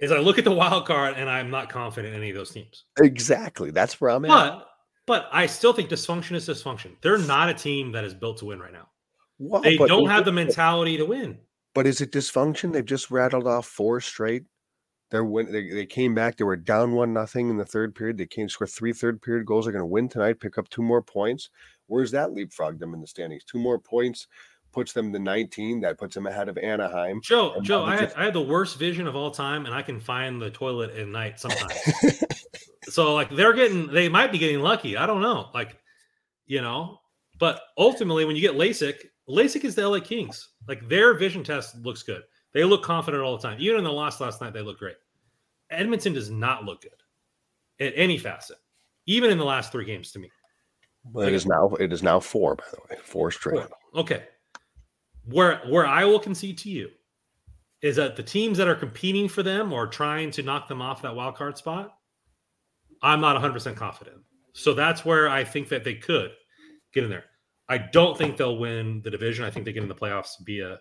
is I look at the wild card and I'm not confident in any of those teams. Exactly. That's where I'm at. But but I still think dysfunction is dysfunction. They're not a team that is built to win right now. Well, They but don't have the mentality to win. But is it dysfunction? They've just rattled off four straight. They're win- they, they came back. They were down one nothing in the third period. They came score three third period goals. They're going to win tonight. Pick up two more points. Where's that leapfrog them in the standings? Two more points puts them to 19. That puts them ahead of Anaheim. Joe, And Joe, I had, I had the worst vision of all time, and I can find the toilet at night sometimes. <laughs> so like they're getting, they might be getting lucky. I don't know. Like, you know, but ultimately, when you get LASIK, LASIK is the LA Kings. Like their vision test looks good. They look confident all the time. Even in the loss last night, they look great. Edmonton does not look good at any facet, even in the last three games to me. But it is now it is now four, by the way. Four straight. Four. Okay. Where where I will concede to you is that the teams that are competing for them or trying to knock them off that wild card spot, I'm not 100% confident. So that's where I think that they could get in there. I don't think they'll win the division. I think they get in the playoffs via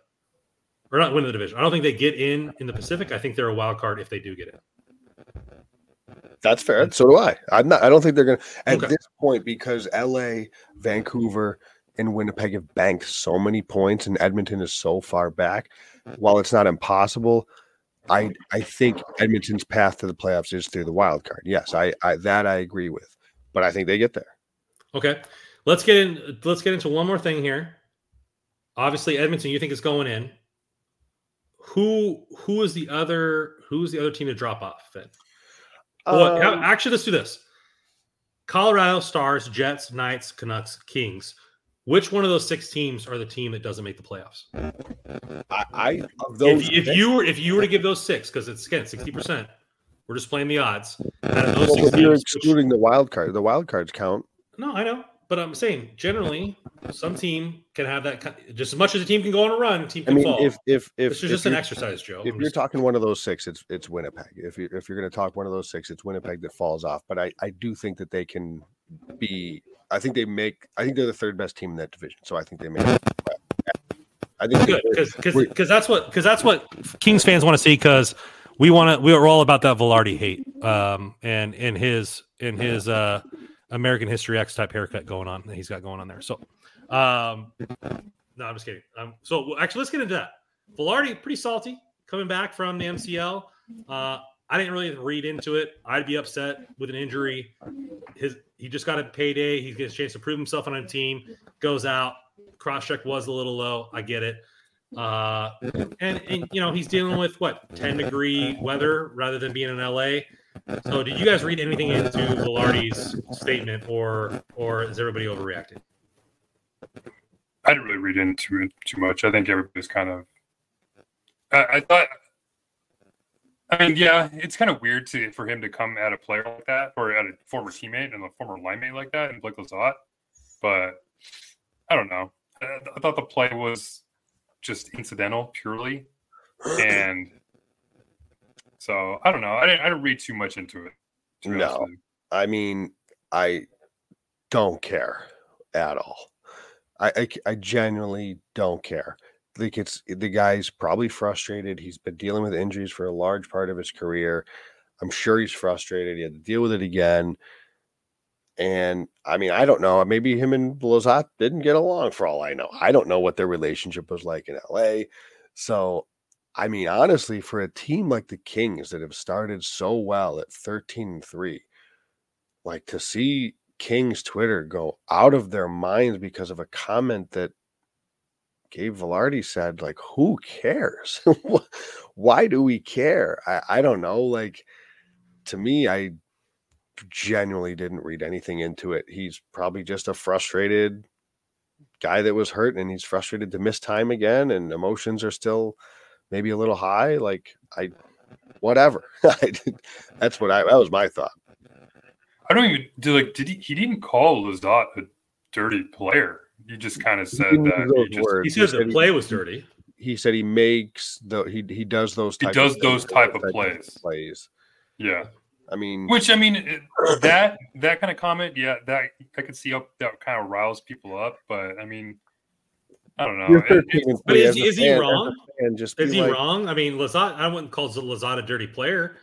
or not win the division. I don't think they get in in the Pacific. I think they're a wild card if they do get in. That's fair. So do I. I'm not. I don't think they're going to at Okay. this point because L.A., Vancouver, and Winnipeg have banked so many points, and Edmonton is so far back. While it's not impossible, I I think Edmonton's path to the playoffs is through the wild card. Yes, I, I that I agree with, but I think they get there. Okay. Let's get in let's get into one more thing here. Obviously Edmonton you think is going in. Who who is the other who's the other team to drop off then? Well, Um, actually let's do this. Colorado Stars, Jets, Knights, Canucks, Kings. Which one of those six teams are the team that doesn't make the playoffs? I, I of those. If, if you were if you were to give those six, because it's again sixty percent, we're just playing the odds. Out of those well, six if you're teams, which- excluding the wild card, the wild cards count. No, I know, but I'm saying generally, some team can have that just as much as a team can go on a run. Team I can mean, fall. if if if this is just an exercise, Joe. If I'm you're just- talking one of those six, it's it's Winnipeg. If you if you're going to talk one of those six, it's Winnipeg that falls off. But I I do think that they can be. I think they make. I think they're the third best team in that division. So I think they make. I think good because that's what because that's what Kings fans want to see because we want to we're all about that Vilardi hate um and in his in his uh American History X type haircut going on that he's got going on there. So um no, I'm just kidding. Um so actually let's get into that. Vilardi pretty salty coming back from the MCL. Uh I didn't really read into it. I'd be upset with an injury. His he just got a payday. He gets a chance to prove himself on a team. Goes out. Cross check was a little low. I get it. Uh, and and you know he's dealing with what 10 degree weather rather than being in LA. So did you guys read anything into Vilardi's statement, or or is everybody overreacting? I didn't really read into it too much. I think everybody's kind of. I, I thought. I mean, yeah, it's kind of weird to for him to come at a player like that, or at a former teammate and a former line mate like that, and Blake Lizotte. But I don't know. I, I thought the play was just incidental, purely, and so I don't know. I didn't. I didn't read too much into it. to be honest No. I mean, I don't care at all. I, I, I genuinely don't care. Like it's the guy's probably frustrated. He's been dealing with injuries for a large part of his career. I'm sure he's frustrated. He had to deal with it again. And I mean, I don't know. Maybe him and Blazat didn't get along for all I know. I don't know what their relationship was like in LA. So, I mean, honestly, for a team like the Kings that have started so well at 13 and 3, like to see King's Twitter go out of their minds because of a comment that Gabe Vilardi said, like, who cares? <laughs> Why do we care? I, I don't know. Like, to me, I genuinely didn't read anything into it. He's probably just a frustrated guy that was hurt and he's frustrated to miss time again and emotions are still maybe a little high. Like, I, whatever. <laughs> That's what I, that was my thought. I don't even do like did he he didn't call Lizotte a dirty player. He just kind of said that he, just, he said the play was dirty. He said he makes the he he does those he does those type of plays. plays. Yeah. I mean, which I mean that <clears throat> that kind of comment, yeah, that I could see up that kind of riles people up, but I mean, I don't know. It, but is, is he wrong? And just is he like, wrong? I mean, Lizotte, I wouldn't call Lizotte a dirty player,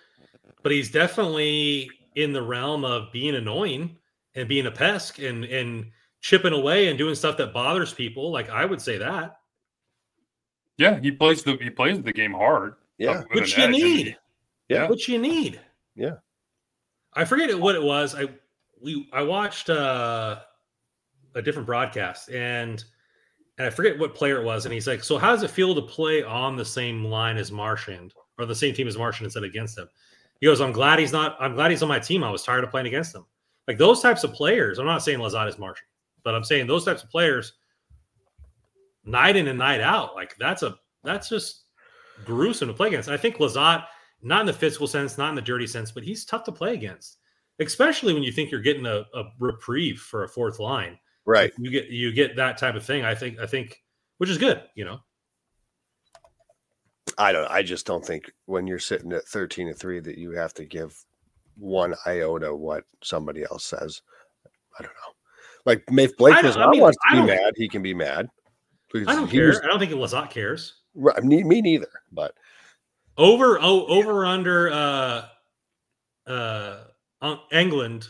but he's definitely in the realm of being annoying and being a pest and and chipping away and doing stuff that bothers people. Like I would say that. Yeah, he plays the he plays the game hard. Yeah, which you need. Yeah, which you need. Yeah. I forget what it was. I we I watched uh, a different broadcast and and I forget what player it was, and he's like, "So how does it feel to play on the same line as Marchand or the same team as Marchand instead against him?" He goes, "I'm glad he's not. I'm glad he's on my team. I was tired of playing against him. Like those types of players. I'm not saying Lizotte is Marchand, but I'm saying those types of players, night in and night out. Like that's a that's just gruesome to play against. I think Lizotte not in the physical sense, not in the dirty sense, but he's tough to play against, especially when you think you're getting a, a reprieve for a fourth line. Right. You get you get that type of thing. I think I think which is good, you know. I don't I just don't think when you're sitting at 13 to 3 that you have to give one iota what somebody else says. I don't know. Like if Blake I, I mean, wants to be mad, he can be mad. I don't care. Was, I don't think Lizotte cares. Right, me, me neither. But over oh over under uh uh Englund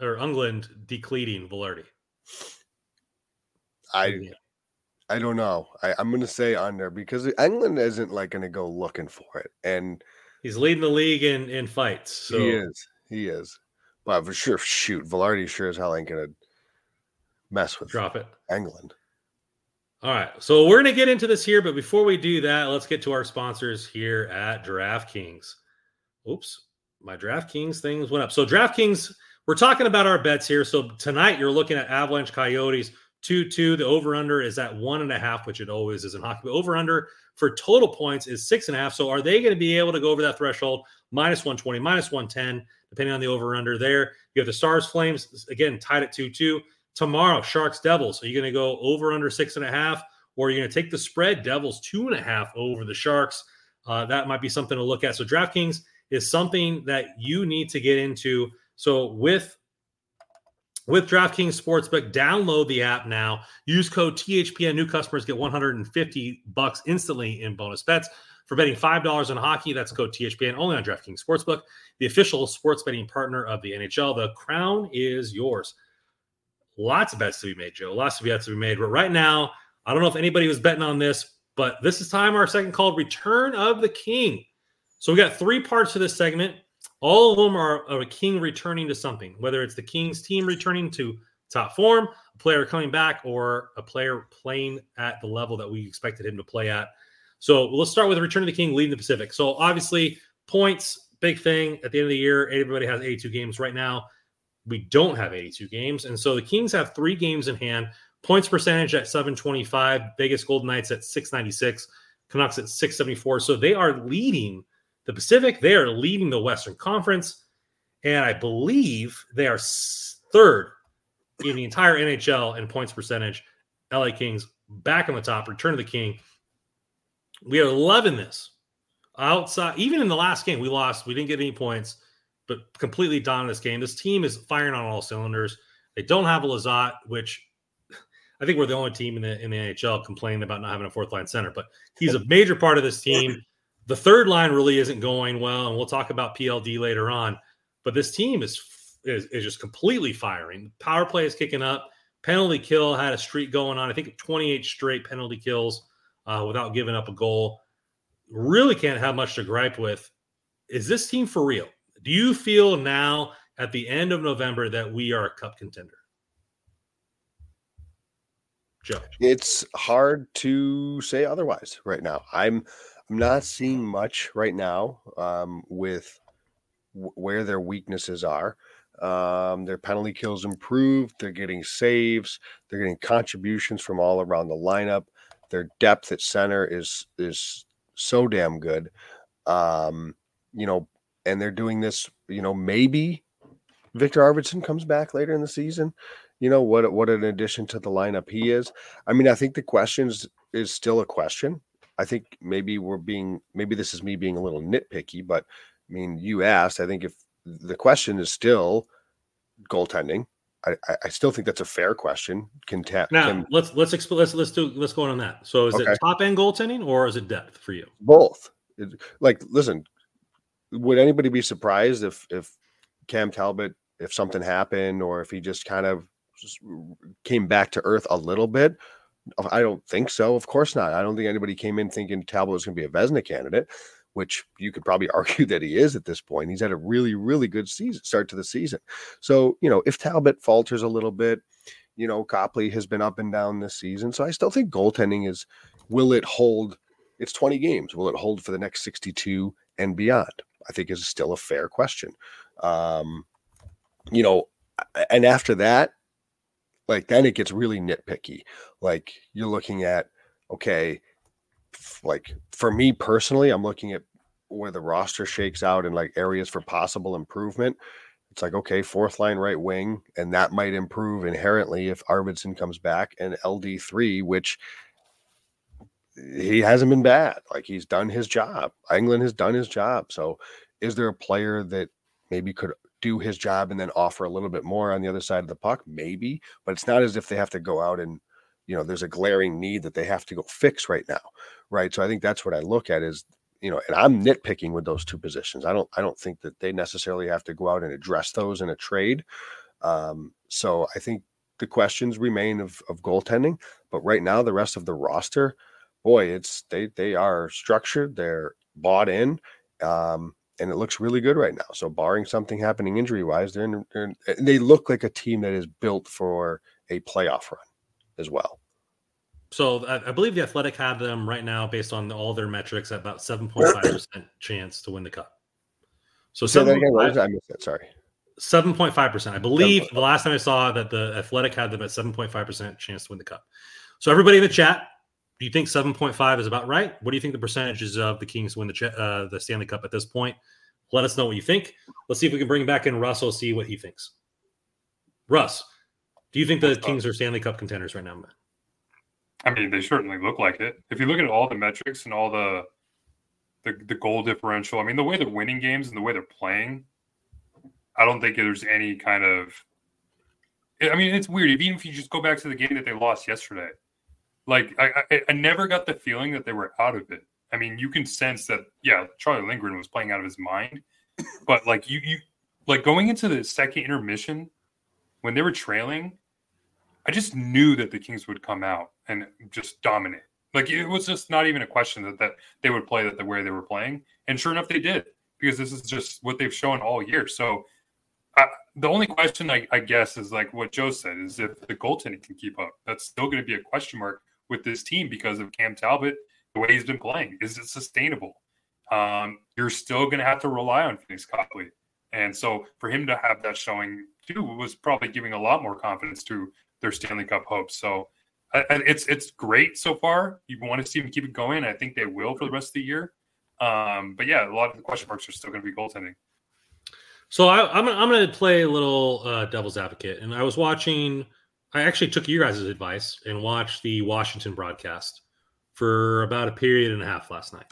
or Englund decleating Vilardi. I I don't know. I, I'm gonna say under because Englund isn't like gonna go looking for it. And he's leading the league in in fights. So. He is. He is. But for sure, shoot, Vilardi sure as hell ain't gonna mess with drop it. Englund. All right. So we're going to get into this here, but before we do that, let's get to our sponsors here at DraftKings. Oops, my DraftKings things went up. So DraftKings, we're talking about our bets here. So tonight you're looking at Avalanche Coyotes 2 2. The over under is at one and a half, which it always is in hockey. But over under for total points is six and a half. So are they going to be able to go over that threshold? Minus 120, minus 110, depending on the over under there. You have the Stars Flames, again, tied at 2 2. Tomorrow, Sharks Devils. Are you going to go over under six and a half, or are you going to take the spread? Devils two and a half over the Sharks. Uh, that might be something to look at. So DraftKings is something that you need to get into. So with with DraftKings Sportsbook, download the app now. Use code THPN. New customers get 150 bucks instantly in bonus bets. For betting $5 on hockey, that's code THPN only on DraftKings Sportsbook, the official sports betting partner of the NHL. The crown is yours lots of bets to be made, Joe. Lots of bets to be made. But right now, I don't know if anybody was betting on this, but this is time our second called Return of the King. So we got three parts to this segment. All of them are, are a king returning to something, whether it's the King's team returning to top form, a player coming back, or a player playing at the level that we expected him to play at. So let's start with Return of the King leading the Pacific. So obviously, points, big thing at the end of the year. Everybody has 82 games right now. We don't have 82 games. And so the Kings have three games in hand. Points percentage at 725, Vegas Golden Knights at 696, Canucks at 674. So they are leading the Pacific. They are leading the Western Conference. And I believe they are third in the entire NHL in points percentage. LA Kings back on the top, return of the King. We are loving this. Outside, even in the last game, we lost. We didn't get any points but completely dominant this game. This team is firing on all cylinders. They don't have a Lizotte, which <laughs> I think we're the only team in the in the NHL complaining about not having a fourth line center. But he's a major part of this team. The third line really isn't going well, and we'll talk about PLD later on. But this team is is, is just completely firing. Power play is kicking up. Penalty kill had a streak going on. I think 28 straight penalty kills uh, without giving up a goal. Really can't have much to gripe with. Is this team for real? Do you feel now at the end of November that we are a cup contender? Joe. It's hard to say otherwise right now. I'm not seeing much right now um, with w- where their weaknesses are. Um, their penalty kills improved. They're getting saves. They're getting contributions from all around the lineup. Their depth at center is is so damn good. Um, you know, and they're doing this, you know, maybe Viktor Arvidsson comes back later in the season, you know what what an addition to the lineup he is. I mean, I think the questions is still a question. I think maybe we're being maybe this is me being a little nitpicky, but I mean, you asked. I think if the question is still goaltending, I, I still think that's a fair question. Can now can, let's let's. Let's let's do let's go on that. So is okay. it top end goaltending or is it depth for you? Both. Like, listen, would anybody be surprised if if Cam Talbot, if something happened, or if he just kind of just came back to earth a little bit? I don't think so. Of course not. I don't think anybody came in thinking Talbot was going to be a Vezina candidate, which you could probably <laughs> argue that he is at this point. He's had a really, really good season start to the season. So, you know, if Talbot falters a little bit, you know, Copley has been up and down this season. So I still think goaltending is will it hold? It's 20 games. Will it hold for the next 62 and beyond? I think is still a fair question. Um, you know, and after that, like then it gets really nitpicky. Like you're looking at, okay, like for me personally, I'm looking at where the roster shakes out and like areas for possible improvement. It's like, okay, fourth line right wing, and that might improve inherently if Arvidsson comes back and LD3, which he hasn't been bad. Like he's done his job. Englund has done his job. So is there a player that maybe could do his job and then offer a little bit more on the other side of the puck? Maybe, but it's not as if they have to go out and, you know, there's a glaring need that they have to go fix right now. Right. So I think that's what I look at is, you know, and I'm nitpicking with those two positions. I don't, I don't think that they necessarily have to go out and address those in a trade. Um, so I think the questions remain of, of goaltending, but right now the rest of the roster, boy, it's they they are structured, they're bought in. Um, and it looks really good right now. So, barring something happening injury wise, they're, in, they're in, eh, they look like a team that is built for a playoff run as well. So, I, I believe the Athletic have them right now, based on all their metrics, at about seven point five percent chance to win the cup. So, Say that again. I missed that. Sorry. Seven point five percent. I believe the last time I saw that the Athletic had them at seven point five percent chance to win the cup. So, everybody in the chat, do you think 7.5 is about right? What do you think the percentages of the Kings win the uh, the Stanley Cup at this point? Let us know what you think. Let's see if we can bring back in Russell, see what he thinks. Russ, do you think the Kings are Stanley Cup contenders right now, man? I mean, they certainly look like it. If you look at all the metrics and all the the, the goal differential, I mean, the way they're winning games and the way they're playing, I don't think there's any kind of. I mean, it's weird. Even if you just go back to the game that they lost yesterday, like I, I, I never got the feeling that they were out of it. I mean, you can sense that yeah, Charlie Lindgren was playing out of his mind, <coughs> but like you you like going into the second intermission when they were trailing, I just knew that the Kings would come out and just dominate. Like it was just not even a question that, that they would play that the way they were playing, and sure enough, they did because this is just what they've shown all year. So I, the only question I, I, guess is like what Joe said is if the goaltending can keep up. That's still going to be a question mark with this team because of Cam Talbot, the way he's been playing. Is it sustainable? Um, you're still going to have to rely on Phoenix Copley. And so for him to have that showing too was probably giving a lot more confidence to their Stanley Cup hopes. So it's it's great so far. You want to see them keep it going. I think they will for the rest of the year. Um, but yeah, a lot of the question marks are still going to be goaltending. So I, am I'm, I'm going to play a little uh, devil's advocate, and I was watching – I actually took your guys' advice and watched the Washington broadcast for about a period and a half last night.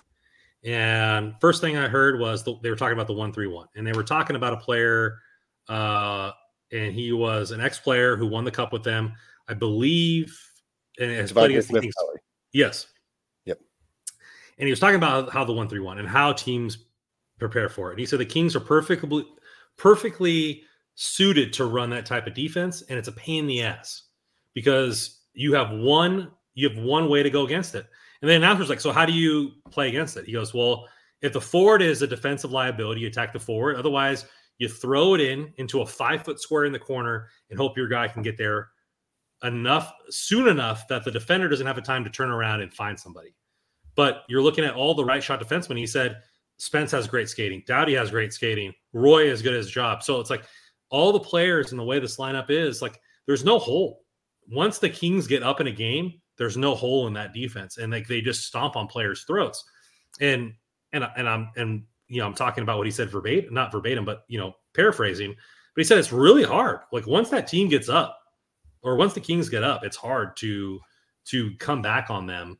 And first thing I heard was the, they were talking about the one three one, and they were talking about a player, uh, and he was an ex player who won the cup with them, I believe. And has played against the Kings. Yes. Yep. And he was talking about how the one three one and how teams prepare for it. And he said the Kings are perfectly perfectly suited to run that type of defense, and it's a pain in the ass because you have one you have one way to go against it. And the announcer's like, "So how do you play against it?" He goes, "Well, if the forward is a defensive liability, you attack the forward. Otherwise, you throw it in into a five foot square in the corner and hope your guy can get there enough soon enough that the defender doesn't have a time to turn around and find somebody. But you're looking at all the right shot defensemen. He said Spence has great skating, Doughty has great skating, Roy is good at his job. So it's like all the players and the way this lineup is, like there's no hole. Once the Kings get up in a game, there's no hole in that defense, and like they just stomp on players' throats. And and and I'm and you know I'm talking about what he said verbatim, not verbatim, but you know paraphrasing. But he said it's really hard. Like once that team gets up, or once the Kings get up, it's hard to to come back on them.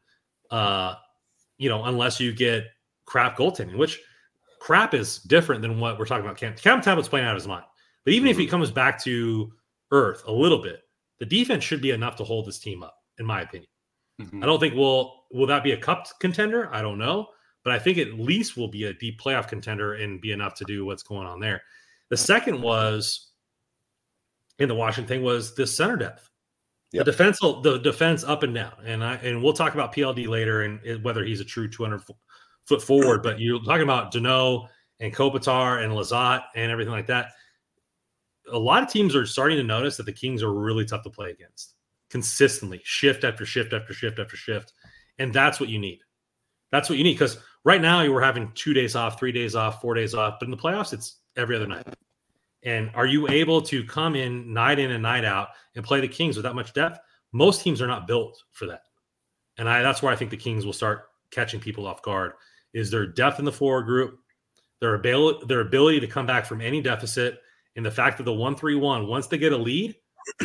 Uh, you know, unless you get crap goaltending, which crap is different than what we're talking about. Cam, Cam Talbot's playing out of his mind. But even mm-hmm. if he mm-hmm. comes back to earth a little bit, the defense should be enough to hold this team up, in my opinion. Mm-hmm. I don't think will will that be a cup contender? I don't know, but I think at least will be a deep playoff contender and be enough to do what's going on there. The second was in the Washington thing was the center depth. Yep. The defense, the defense up and down, and I and we'll talk about PLD later and whether he's a true 200 foot forward. But you're talking about Danault and Kopitar and Lizotte and everything like that. A lot of teams are starting to notice that the Kings are really tough to play against consistently, shift after shift after shift after shift, and that's what you need. That's what you need because right now you were having two days off, three days off, four days off, but in the playoffs it's every other night. And are you able to come in night in and night out and play the Kings with that much depth? Most teams are not built for that. And I that's where I think the Kings will start catching people off guard is their depth in the forward group, their ability their ability to come back from any deficit, and the fact that the one three one once they get a lead,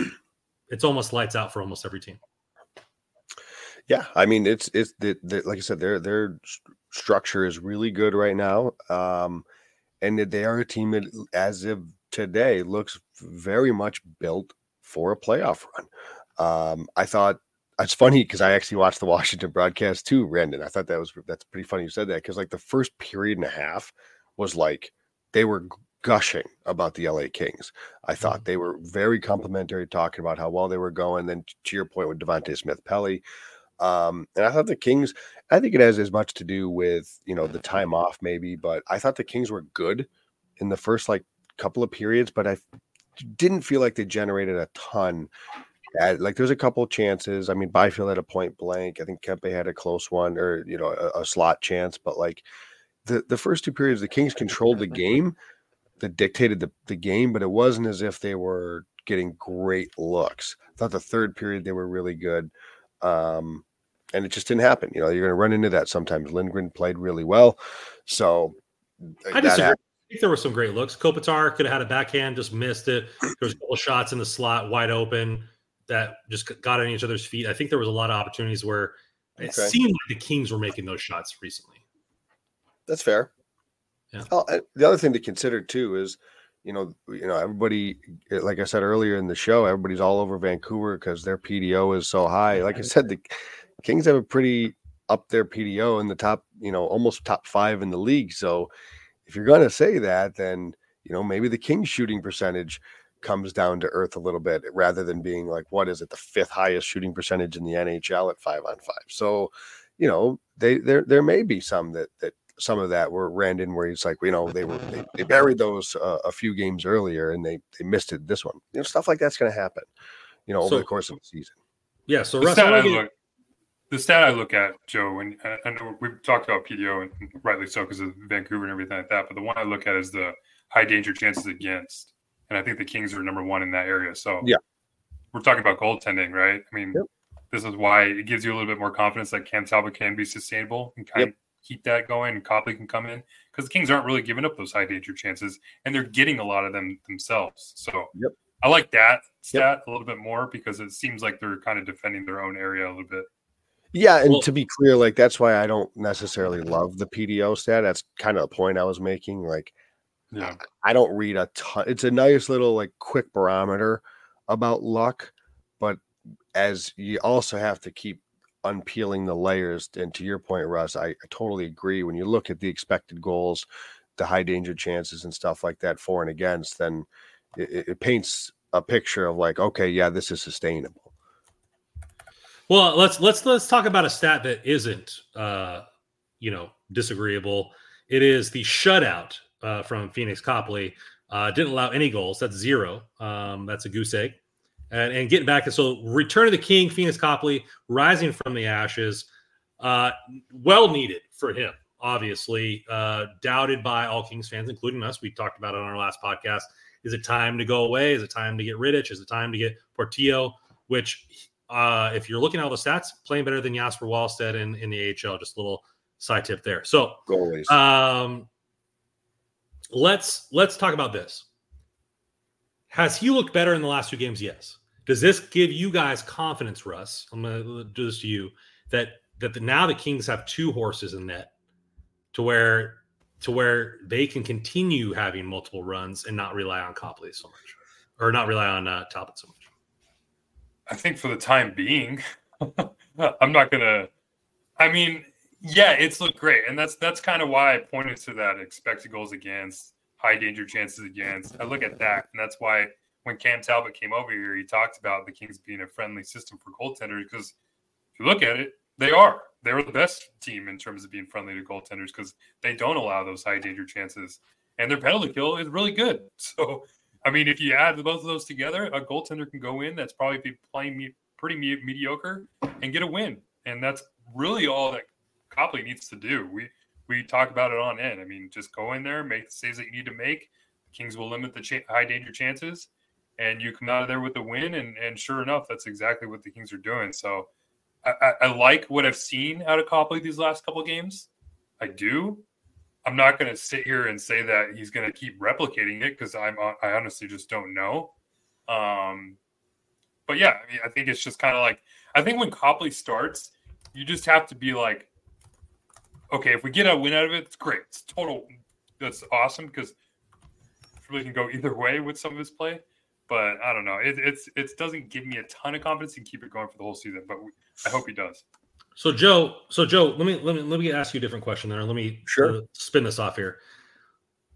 <clears throat> it's almost lights out for almost every team. Yeah, I mean it's it's the, the, like I said, their their structure is really good right now, um, and they are a team that, as of today, looks very much built for a playoff run. Um, I thought it's funny because I actually watched the Washington broadcast too, Brandon. I thought that was that's pretty funny you said that because like the first period and a half was like they were gushing about the LA Kings. I thought mm-hmm. they were very complimentary, talking about how well they were going. Then to your point with Devante Smith Pelly. Um, and I thought the Kings, I think it has as much to do with, you know, the time off maybe, but I thought the Kings were good in the first like couple of periods, but I didn't feel like they generated a ton like there's a couple chances. I mean, Byfield had a point blank. I think Kempe had a close one, or you know, a, a, slot chance. But like the the first two periods, the Kings controlled the game, that dictated the the game, but it wasn't as if they were getting great looks. I thought the third period they were really good, um, and it just didn't happen. You know, you're going to run into that sometimes. Lindgren played really well, so I disagree. I think there were some great looks. Kopitar could have had a backhand, just missed it. There was a couple shots in the slot, wide open that just got on each other's feet. I think there was a lot of opportunities where it okay. seemed like the Kings were making those shots recently. That's fair. Yeah. Oh, the other thing to consider too is, you know, you know, everybody, eh, like I said earlier in the show, everybody's all over Vancouver because their PDO is so high. Like I said, the Kings have a pretty up their PDO in the top, you know, almost top five in the league. So if you're going to say that, then you know maybe the Kings shooting percentage comes down to earth a little bit rather than being like what is it the fifth highest shooting percentage in the NHL at 5 on 5. So, you know, they there there may be some that that some of that were Randon where he's like, you know, they were they, they <laughs> buried those uh, a few games earlier and they they missed it this one. You know, stuff like that's going to happen, you know, over so, the course of the season. Yeah, so the stat, I look, the stat I look at, Joe, and I know we've talked about PDO and rightly so because of Vancouver and everything like that, but the one I look at is the high danger chances against and I think the Kings are number one in that area. So yeah, we're talking about goaltending, right? I mean, yep. this is why it gives you a little bit more confidence that Cam Talbot can be sustainable and kind yep. Of keep that going, and Copley can come in because the Kings aren't really giving up those high danger chances, and they're getting a lot of them themselves. So yep. I like that stat a little bit more because it seems like they're kind of defending their own area a little bit. Yeah, and well, to be clear, like that's why I don't necessarily love the PDO stat. That's kind of the point I was making. Like yeah. I don't read a ton. It's a nice little like quick barometer about luck, but as you also have to keep unpeeling the layers. And to your point, Russ, I, totally agree. When you look at the expected goals, the high danger chances and stuff like that for and against, then it, it paints a picture of like, okay, yeah, this is sustainable. Well, let's let's let's talk about a stat that isn't uh, you know disagreeable. It is the shutout uh, from Phoenix Copley. Uh, didn't allow any goals. That's zero. Um, that's a goose egg. And, and getting back, so return of the king, Phoenix Copley, rising from the ashes, uh, well needed for him. Obviously, uh, doubted by all Kings fans, including us. We talked about it on our last podcast. Is it time to go away? Is it time to get Rittich? Is it time to get Portillo? Which, uh, if you're looking at all the stats, playing better than Jesper Wallstedt in, in the AHL. Just a little side tip there. So, Goalies. um, let's let's talk about this. Has he looked better in the last two games? Yes. Does this give you guys confidence, Russ? I'm going to do this to you that that the, now the Kings have two horses in net to where to where they can continue having multiple runs and not rely on Copley so much, or not rely on uh, Talbot so much. I think for the time being, <laughs> I'm not gonna. I mean, yeah, it's looked great, and that's that's kind of why I pointed to that expected goals against, high danger chances against. I look at that, and that's why when Cam Talbot came over here, he talked about the Kings being a friendly system for goaltenders because if you look at it, they are. They're the best team in terms of being friendly to goaltenders because they don't allow those high danger chances, and their penalty kill is really good. <laughs> So, I mean, if you add both of those together, a goaltender can go in that's probably be playing pretty me- mediocre and get a win, and that's really all that Copley needs to do. We we talk about it on end. I mean, just go in there, make the saves that you need to make. The Kings will limit the high danger chances, and you come out of there with a win. And and sure enough, that's exactly what the Kings are doing. So I, I, like what I've seen out of Copley these last couple games. I do. I'm not going to sit here and say that he's going to keep replicating it because I'm I honestly just don't know. Um, but yeah, I, mean, I think it's just kind of like I think when Copley starts, you just have to be like, okay, if we get a win out of it, it's great. It's total. That's awesome because really can go either way with some of his play but I don't know. It, it's it doesn't give me a ton of confidence and keep it going for the whole season. But we, I hope he does. So Joe, so Joe, let me let me let me ask you a different question there. Let me sure. spin this off here.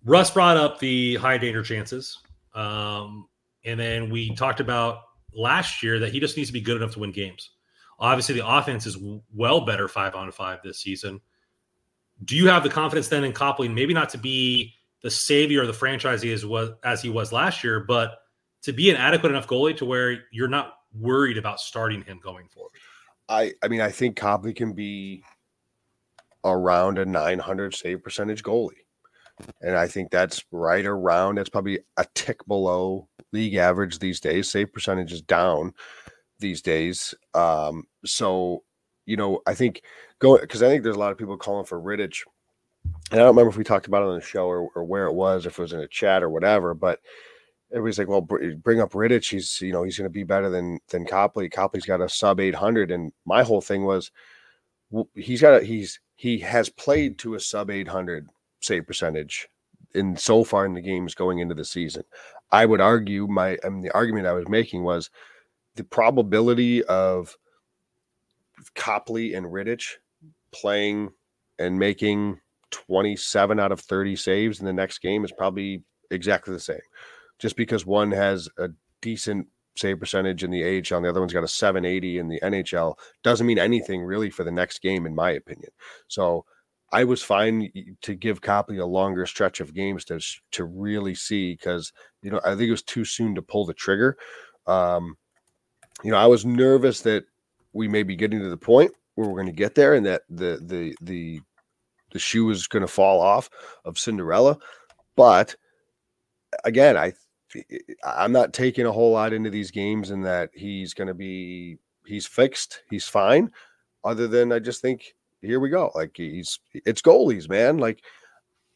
Russ brought up the high danger chances, um, and then we talked about last year that he just needs to be good enough to win games. Obviously, the offense is well better five on five this season. Do you have the confidence then in Copley, maybe not to be the savior of the franchise as was as he was last year, but to be an adequate enough goalie to where you're not worried about starting him going forward? I I mean I think Copley can be around a 900 save percentage goalie. And I think that's right around that's probably a tick below league average these days. Save percentage is down these days. Um, so you know, I think going because I think there's a lot of people calling for Rittich. And I don't remember if we talked about it on the show or, or where it was, if it was in a chat or whatever, but everybody's like, well, bring up Rittich. He's, you know, he's going to be better than than Copley. Copley's got a sub 800, and my whole thing was, he's got a he's he has played to a sub 800 save percentage in so far in the games going into the season. I would argue my I mean, the argument I was making was the probability of Copley and Rittich playing and making 27 out of 30 saves in the next game is probably exactly the same just because one has a decent save percentage in the AHL and the other one's got a 780 in the NHL doesn't mean anything really for the next game, in my opinion. So I was fine to give Copley a longer stretch of games to to really see because you know I think it was too soon to pull the trigger. Um, you know, I was nervous that we may be getting to the point where we're going to get there and that the the the the shoe is going to fall off of Cinderella, but again, I I'm not taking a whole lot into these games and that he's going to be he's fixed, he's fine. Other than I just think here we go, like he's it's goalies, man. Like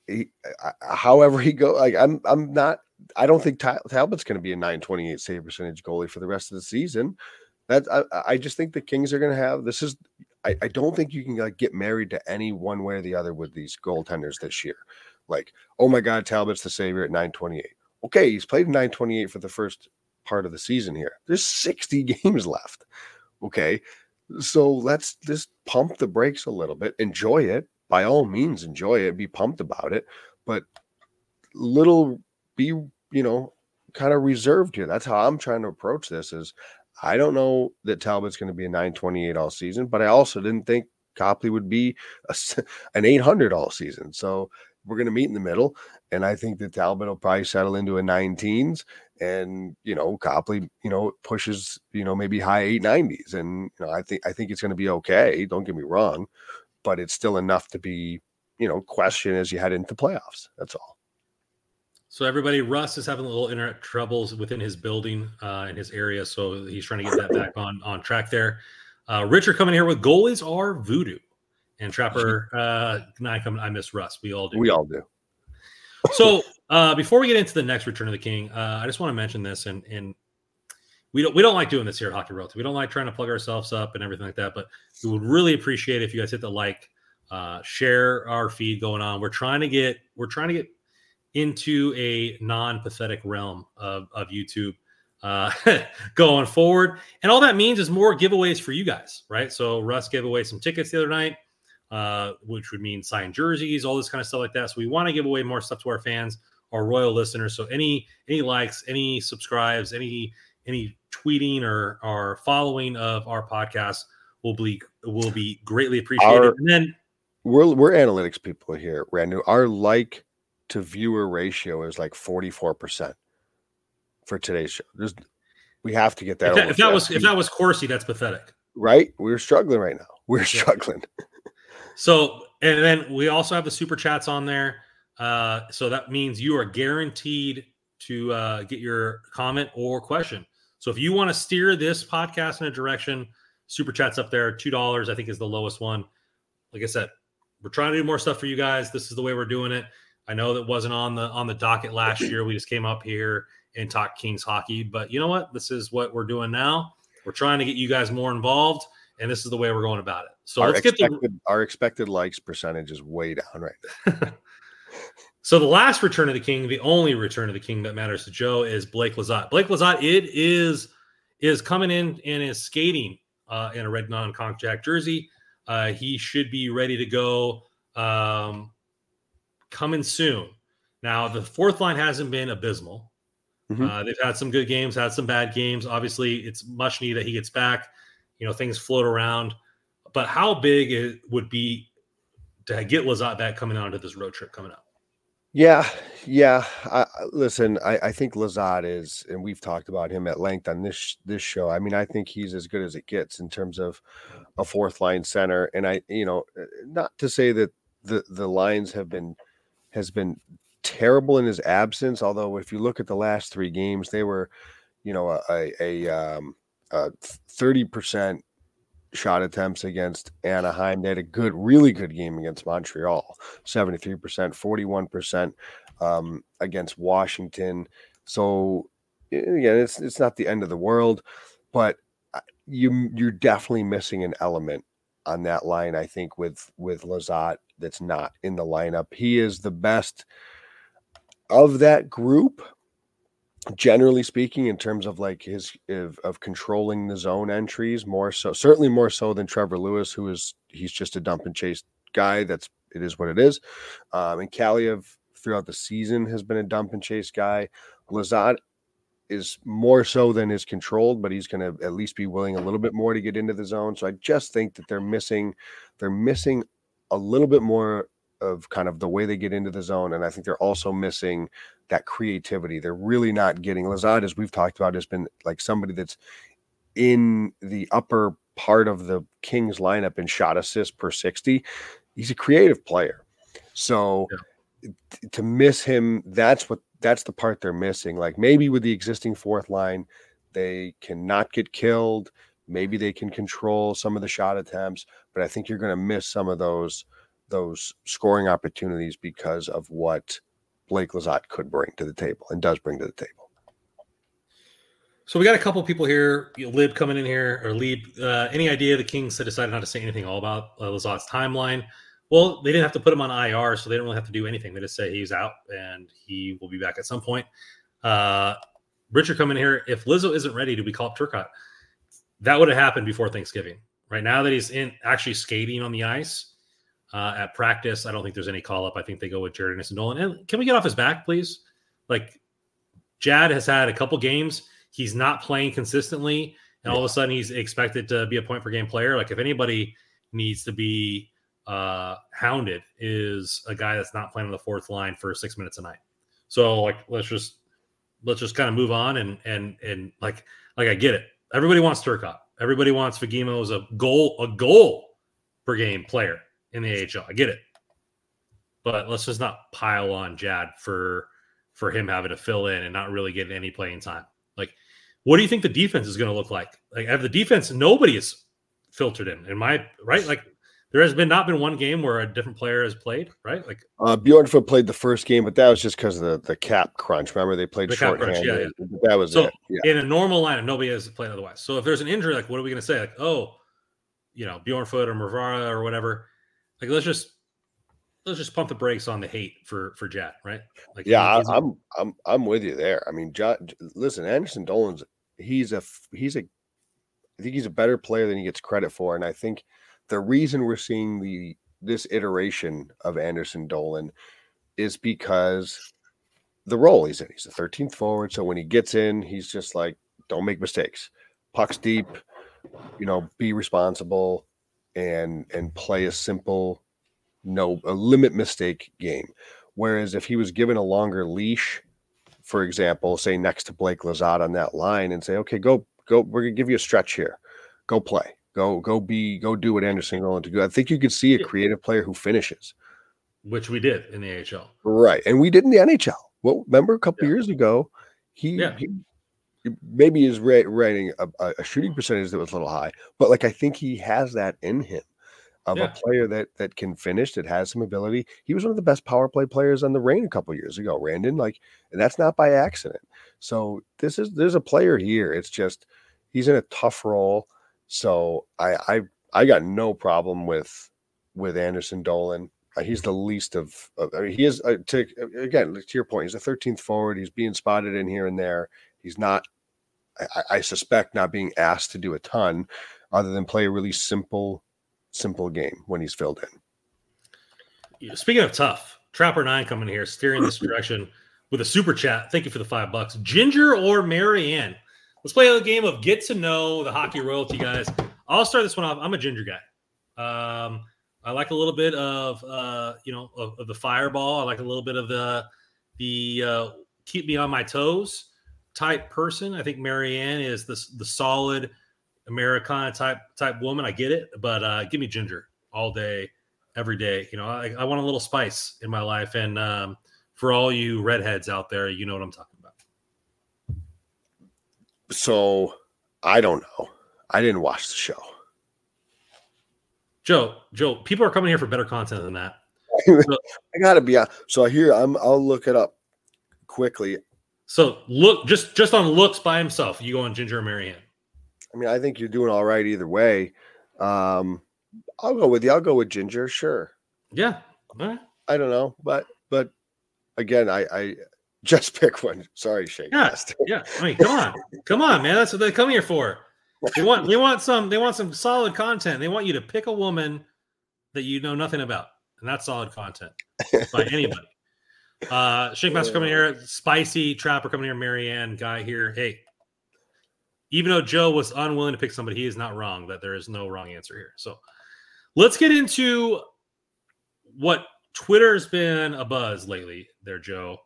he, however he go, like I'm I'm not. I don't think Talbot's going to be a 928 save percentage goalie for the rest of the season. That I, I just think the Kings are going to have this is. I, I don't think you can like get married to any one way or the other with these goaltenders this year. Like, oh my God, Talbot's the savior at 928 okay, he's played 928 for the first part of the season here. There's 60 <laughs> games left. Okay. So let's just pump the brakes a little bit. Enjoy it. By all means, enjoy it. Be pumped about it. But little be, you know, kind of reserved here. That's how I'm trying to approach this is I don't know that Talbot's going to be a 928 all season, but I also didn't think Copley would be a, <laughs> an 800 all season. So we're going to meet in the middle. And I think that Talbot will probably settle into a 19s and, you know, Copley, you know, pushes, you know, maybe high 890s. And, you know, I think, I think it's going to be okay. Don't get me wrong, but it's still enough to be, you know, question as you head into playoffs. That's all. So everybody, Russ is having a little internet troubles within his building uh, in his area, so he's trying to get that back <laughs> on on track there. Uh, Richard coming here with goalies are voodoo. And Trapper, uh, I come, I miss Russ. We all do. We all do. So <laughs> uh, before we get into the next Return of the King, uh, I just want to mention this, and and we don't we don't like doing this here at Hockey Royalty. We don't like trying to plug ourselves up and everything like that. But we would really appreciate it if you guys hit the like, uh, share our feed going on. We're trying to get we're trying to get into a non-pathetic realm of, of YouTube uh, <laughs> going forward. And all that means is more giveaways for you guys, right? So Russ gave away some tickets the other night, uh, which would mean signed jerseys, all this kind of stuff like that. So we want to give away more stuff to our fans, our royal listeners. So any any likes, any subscribes, any any tweeting or or following of our podcast will be will be greatly appreciated. Our, and then we're we're analytics people here, Randy. Our like to viewer ratio is like 44% for today's show. There's, we have to get that. If that, if that was if that was Corsi, that's pathetic. Right? We're struggling right now. We're yeah. struggling. <laughs> so and then we also have the super chats on there. Uh, so that means you are guaranteed to uh, get your comment or question. So if you want to steer this podcast in a direction, super chats up there. Two dollars, I think, is the lowest one. Like I said, we're trying to do more stuff for you guys. This is the way we're doing it. I know that wasn't on the on the docket last year. We just came up here and talked Kings hockey, but you know what? This is what we're doing now. We're trying to get you guys more involved, and this is the way we're going about it. So our let's expected, get the our expected likes percentage is way down right now. <laughs> so the last return of the king, the only return of the king that matters to Joe is Blake Lizotte. Blake Lizotte, it is is coming in and is skating uh, in a red non-contact jersey. Uh, he should be ready to go. Um, coming soon. Now, the fourth line hasn't been abysmal. Mm-hmm. Uh, they've had some good games, had some bad games. Obviously, it's much needed that he gets back. You know, things float around. But how big it would be to get Lizotte back coming onto this road trip coming up? Yeah, yeah. I, listen, I, I think Lizotte is, and we've talked about him at length on this this show. I mean, I think he's as good as it gets in terms of a fourth line center. And I, you know, not to say that the the lines have been has been terrible in his absence. Although, if you look at the last three games, they were, you know, a, a, um, 30% shot attempts against Anaheim. They had a good, really good game against Montreal 73%, 41% um, against Washington. So, again, it's, it's not the end of the world, but uh, you, you're definitely missing an element on that line, I think, with, with Lizotte that's not in the lineup. He is the best of that group, generally speaking, in terms of like his of, of controlling the zone entries, more so, certainly more so than Trevor Lewis, who is he's just a dump and chase guy. That's it is what it is. Um, and Kaliyev throughout the season has been a dump and chase guy. Lizotte is more so than is controlled, but he's going to at least be willing a little bit more to get into the zone. So I just think that they're missing, they're missing a little bit more of kind of the way they get into the zone. And I think they're also missing that creativity. They're really not getting Lizotte, as we've talked about, has been like somebody that's in the upper part of the Kings lineup in shot assist per 60. He's a creative player. So yeah. to miss him, that's what that's the part they're missing. Like maybe with the existing fourth line, they cannot get killed. Maybe they can control some of the shot attempts, but I think you're going to miss some of those those scoring opportunities because of what Blake Lizotte could bring to the table and does bring to the table. So we got a couple people here. Lib coming in here, or Lib. Uh, any idea the Kings had decided not to say anything all about uh, Lizotte's timeline? Well, they didn't have to put him on IR, so they don't really have to do anything. They just say he's out and he will be back at some point. Uh, Richard coming in here. If Lizzo isn't ready, do we call up Turcotte? That would have happened before Thanksgiving. Right now that he's in actually skating on the ice, uh, at practice. I don't think there's any call up. I think they go with Jaret and Nolan. And can we get off his back, please? Like Jad has had a couple games. He's not playing consistently, and all of a sudden he's expected to be a point per game player. Like if anybody needs to be uh, hounded, is a guy that's not playing on the fourth line for six minutes a night. So like let's just let's just kind of move on and and and like like I get it. Everybody wants Turcotte. Everybody wants Fagemo as a goal a goal per game player in the AHL. I get it, but let's just not pile on Jad for for him having to fill in and not really getting any playing time. Like, what do you think the defense is going to look like? Like, have the defense nobody is filtered in. In my right, like there has been not been one game where a different player has played, right? Like uh, Bjornfot played the first game, but that was just because of the, the cap crunch. Remember they played The short crunch, yeah, yeah. That was So, it. Yeah. in a normal lineup, nobody has played otherwise. So if there's an injury, like what are we going to say? Like, oh, you know, Bjornfot or Moverare or whatever. Like, let's just let's just pump the brakes on the hate for for Jet, right? Like, Yeah, I, I'm I'm I'm with you there. I mean, J- listen, Anderson Dolan's he's a he's a I think he's a better player than he gets credit for, and I think the reason we're seeing the this iteration of Anderson Dolan is because the role he's in. He's the 13th forward, so when he gets in, he's just like, don't make mistakes, pucks deep, you know, be responsible, and and play a simple, no a limit mistake game. Whereas if he was given a longer leash, for example, say next to Blake Lizotte on that line and say, okay, go, go, we're gonna give you a stretch here. Go play. Go, go be, go do what Anderson going to do. I think you could see a creative player who finishes. which we did in the AHL. Right. And we did in the NHL. Well, remember a couple Yeah. years ago, he, Yeah. he maybe is rating a, a a shooting mm. percentage that was a little high, but like I think he has that in him of Yeah. a player that that can finish, that has some ability. He was one of the best power play players on the Reign a couple years ago, Randon. Like, and that's not by accident. So this is there's a player here. It's just he's in a tough role. So I I I got no problem with with Anderson Dolan. Uh, He's the least of, of I mean, he is uh, to again to your point. He's the 13th forward. He's being spotted in here and there. He's not. I, I- I suspect not being asked to do a ton, other than play a really simple, simple game when he's filled in. Speaking of tough, Trapper Nine coming here, steering this <clears throat> direction with a super chat. Thank you for the five bucks. Ginger or Marianne? Let's play a game of get to know the hockey royalty guys. I'll start this one off. I'm a ginger guy. Um, I like a little bit of uh, you know of, of the fireball. I like a little bit of the the uh, keep me on my toes type person. I think Marianne is the the solid Americana type type woman. I get it, but uh, give me ginger all day every day. You know, I, I want a little spice in my life. And um, for all you redheads out there, you know what I'm talking. So I don't know. I didn't watch the show. Joe, Joe, people are coming here for better content than that. <laughs> I gotta be honest. So here I'm. I'll look it up quickly. So look, just just on looks by himself, you go on Ginger or Marianne. I mean, I think you're doing all right either way. Um, I'll go with you. I'll go with Ginger. Sure. Yeah. Right. I don't know, but but again, I I just pick one. Sorry, Shake. Yeah. Yeah. I mean, come on, come on, man. That's what they come here for. They want they want some they want some solid content. They want you to pick a woman that you know nothing about, and that's solid content by anybody. <laughs> Uh Shake Master coming here, spicy trapper coming here, Marianne guy here. Hey, even though Joe was unwilling to pick somebody, he is not wrong. That there is no wrong answer here. So let's get into what Twitter's been a buzz lately. There, Joe,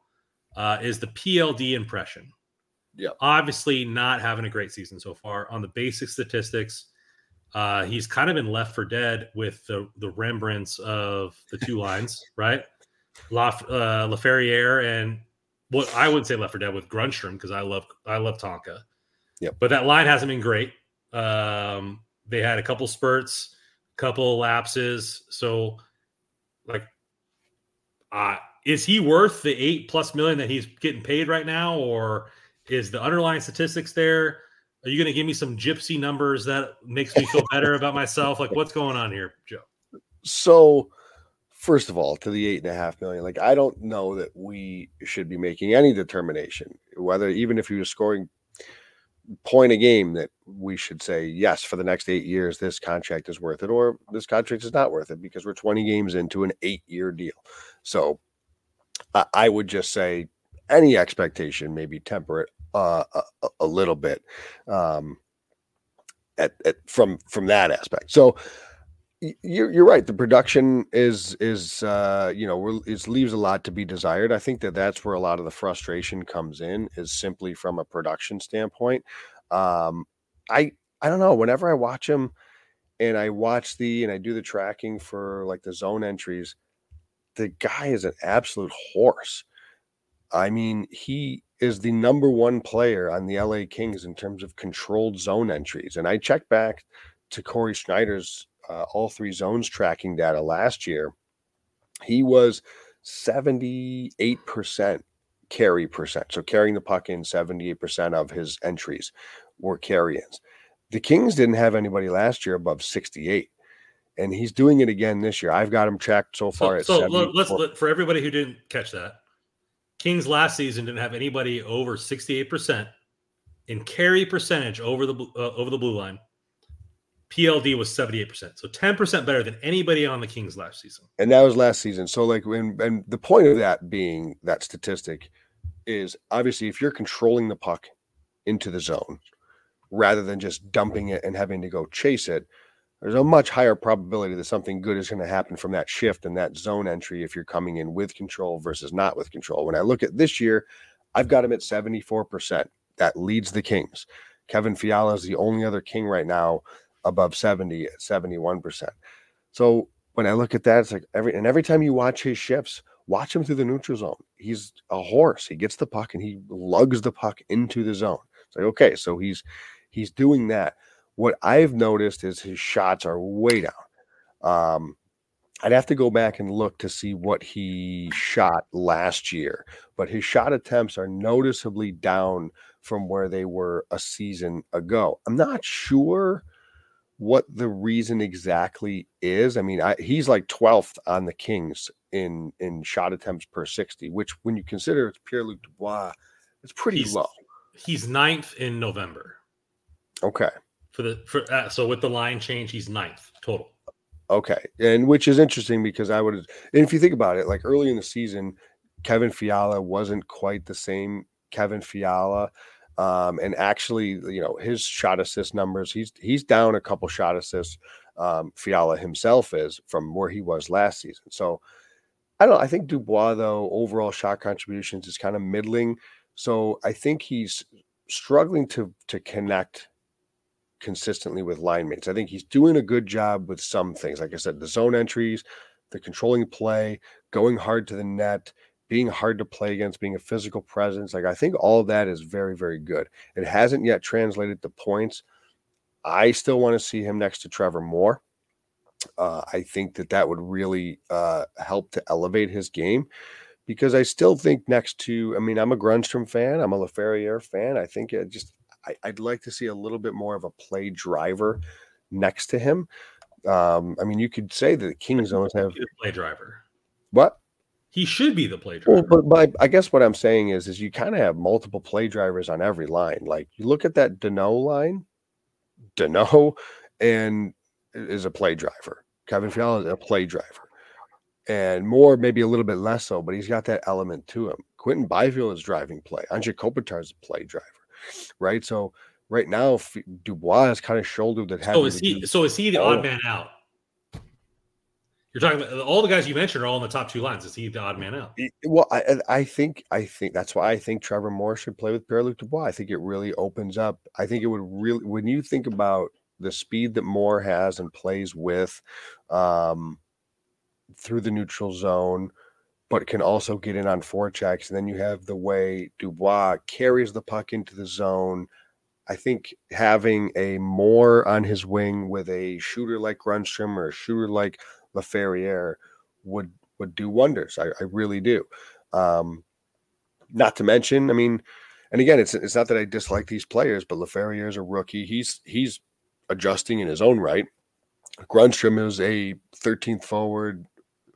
uh, is the PLD impression. Yeah. Obviously, not having a great season so far. On the basic statistics, uh, he's kind of been left for dead with the the Rembrandts of the two <laughs> lines, right? La uh, Laferriere and what I wouldn't say left for dead with Grundstrom because I love I love Tonka. Yeah. But that line hasn't been great. Um, they had a couple spurts, couple lapses. So, like, uh, is he worth the eight plus million that he's getting paid right now, or is the underlying statistics there? Are you going to give me some gypsy numbers that makes me feel better about myself? Like, what's going on here, Joe? So, first of all, to the eight and a half million, like I don't know that we should be making any determination whether even if he was scoring point a game that we should say yes for the next eight years this contract is worth it or this contract is not worth it because we're 20 games into an eight year deal so I, would just say any expectation maybe temper it uh, a, a little bit um, at, at from from that aspect. So you're, you're right the production is is uh you know it leaves a lot to be desired. I think that that's where a lot of the frustration comes in is simply from a production standpoint. Um i i don't know whenever i watch him and i watch the and i do the tracking for like the zone entries the guy is an absolute horse i mean he is the number one player on the la kings in terms of controlled zone entries and i checked back to corey sznajder's uh, all three zones tracking data last year, he was 78% carry percent. So carrying the puck in 78% of his entries were carry ins. The Kings didn't have anybody last year above 68. And he's doing it again this year. I've got him tracked so far. So, so let's let, for everybody who didn't catch that. Kings last season didn't have anybody over 68% in carry percentage over the uh, over the blue line. PLD was 78%. So 10% better than anybody on the Kings last season. And that was last season. So like when and the point of that being that statistic is obviously if you're controlling the puck into the zone rather than just dumping it and having to go chase it, there's a much higher probability that something good is going to happen from that shift and that zone entry if you're coming in with control versus not with control. When I look at this year, I've got him at 74%. That leads the Kings. Kevin Fiala is the only other King right now above 70 at 71%. So when I look at that, it's like every and every time you watch his shifts, watch him through the neutral zone. He's a horse. He gets the puck and he lugs the puck into the zone. It's like, okay, so he's he's doing that. What I've noticed is his shots are way down. Um, I'd have to go back and look to see what he shot last year, but his shot attempts are noticeably down from where they were a season ago. I'm not sure what the reason exactly is. I mean, I, he's like 12th on the Kings in in shot attempts per 60, which when you consider it's Pierre Luc Dubois, it's pretty he's, low. He's ninth in November. Okay for the for uh, so with the line change, he's ninth total. Okay, and which is interesting because I would, and if you think about it, like early in the season, Kevin Fiala wasn't quite the same Kevin Fiala. Um, and actually, you know, his shot assist numbers, he's he's down a couple shot assists. Um, Fiala himself is from where he was last season. So I don't. I think Dubois, though, overall shot contributions is kind of middling. So I think he's struggling to to connect consistently with line mates. I think he's doing a good job with some things. Like I said, the zone entries, the controlling play, going hard to the net, being hard to play against, being a physical presence. Like I think all that is very, very good. It hasn't yet translated to points. I still want to see him next to Trevor Moore. Uh, I think that that would really uh, help to elevate his game because I still think next to, I mean, I'm a Grundstrom fan, I'm a Laferriere fan. I think it just I, would like to see a little bit more of a play driver next to him. Um, I mean, you could say that the Kings almost have play driver. What? He should be the play driver. Well, but, but I guess what I'm saying is, is you kind of have multiple play drivers on every line. Like you look at that Danault line, Danault and is a play driver. Kevin Fiala is a play driver. And more, maybe a little bit less so, but he's got that element to him. Quinton Byfield is driving play. Anze Kopitar is a play driver right? So right now, Dubois is kind of shouldered that. So is he? So is he the odd man out? You're talking about all the guys you mentioned are all in the top two lines. Is he the odd man out? Well, I, I think I think that's why I think Trevor Moore should play with Pierre Luc Dubois. I think it really opens up. I think it would really when you think about the speed that Moore has and plays with um, through the neutral zone but can also get in on four forechecks. And then you have the way Dubois carries the puck into the zone. I think having a more on his wing with a shooter like Grundstrom or a shooter like Laferriere would would do wonders. I, I really do. Um, not to mention, I mean, and again, it's it's not that I dislike these players, but Laferriere is a rookie. He's he's adjusting in his own right. Grundstrom is a 13th forward,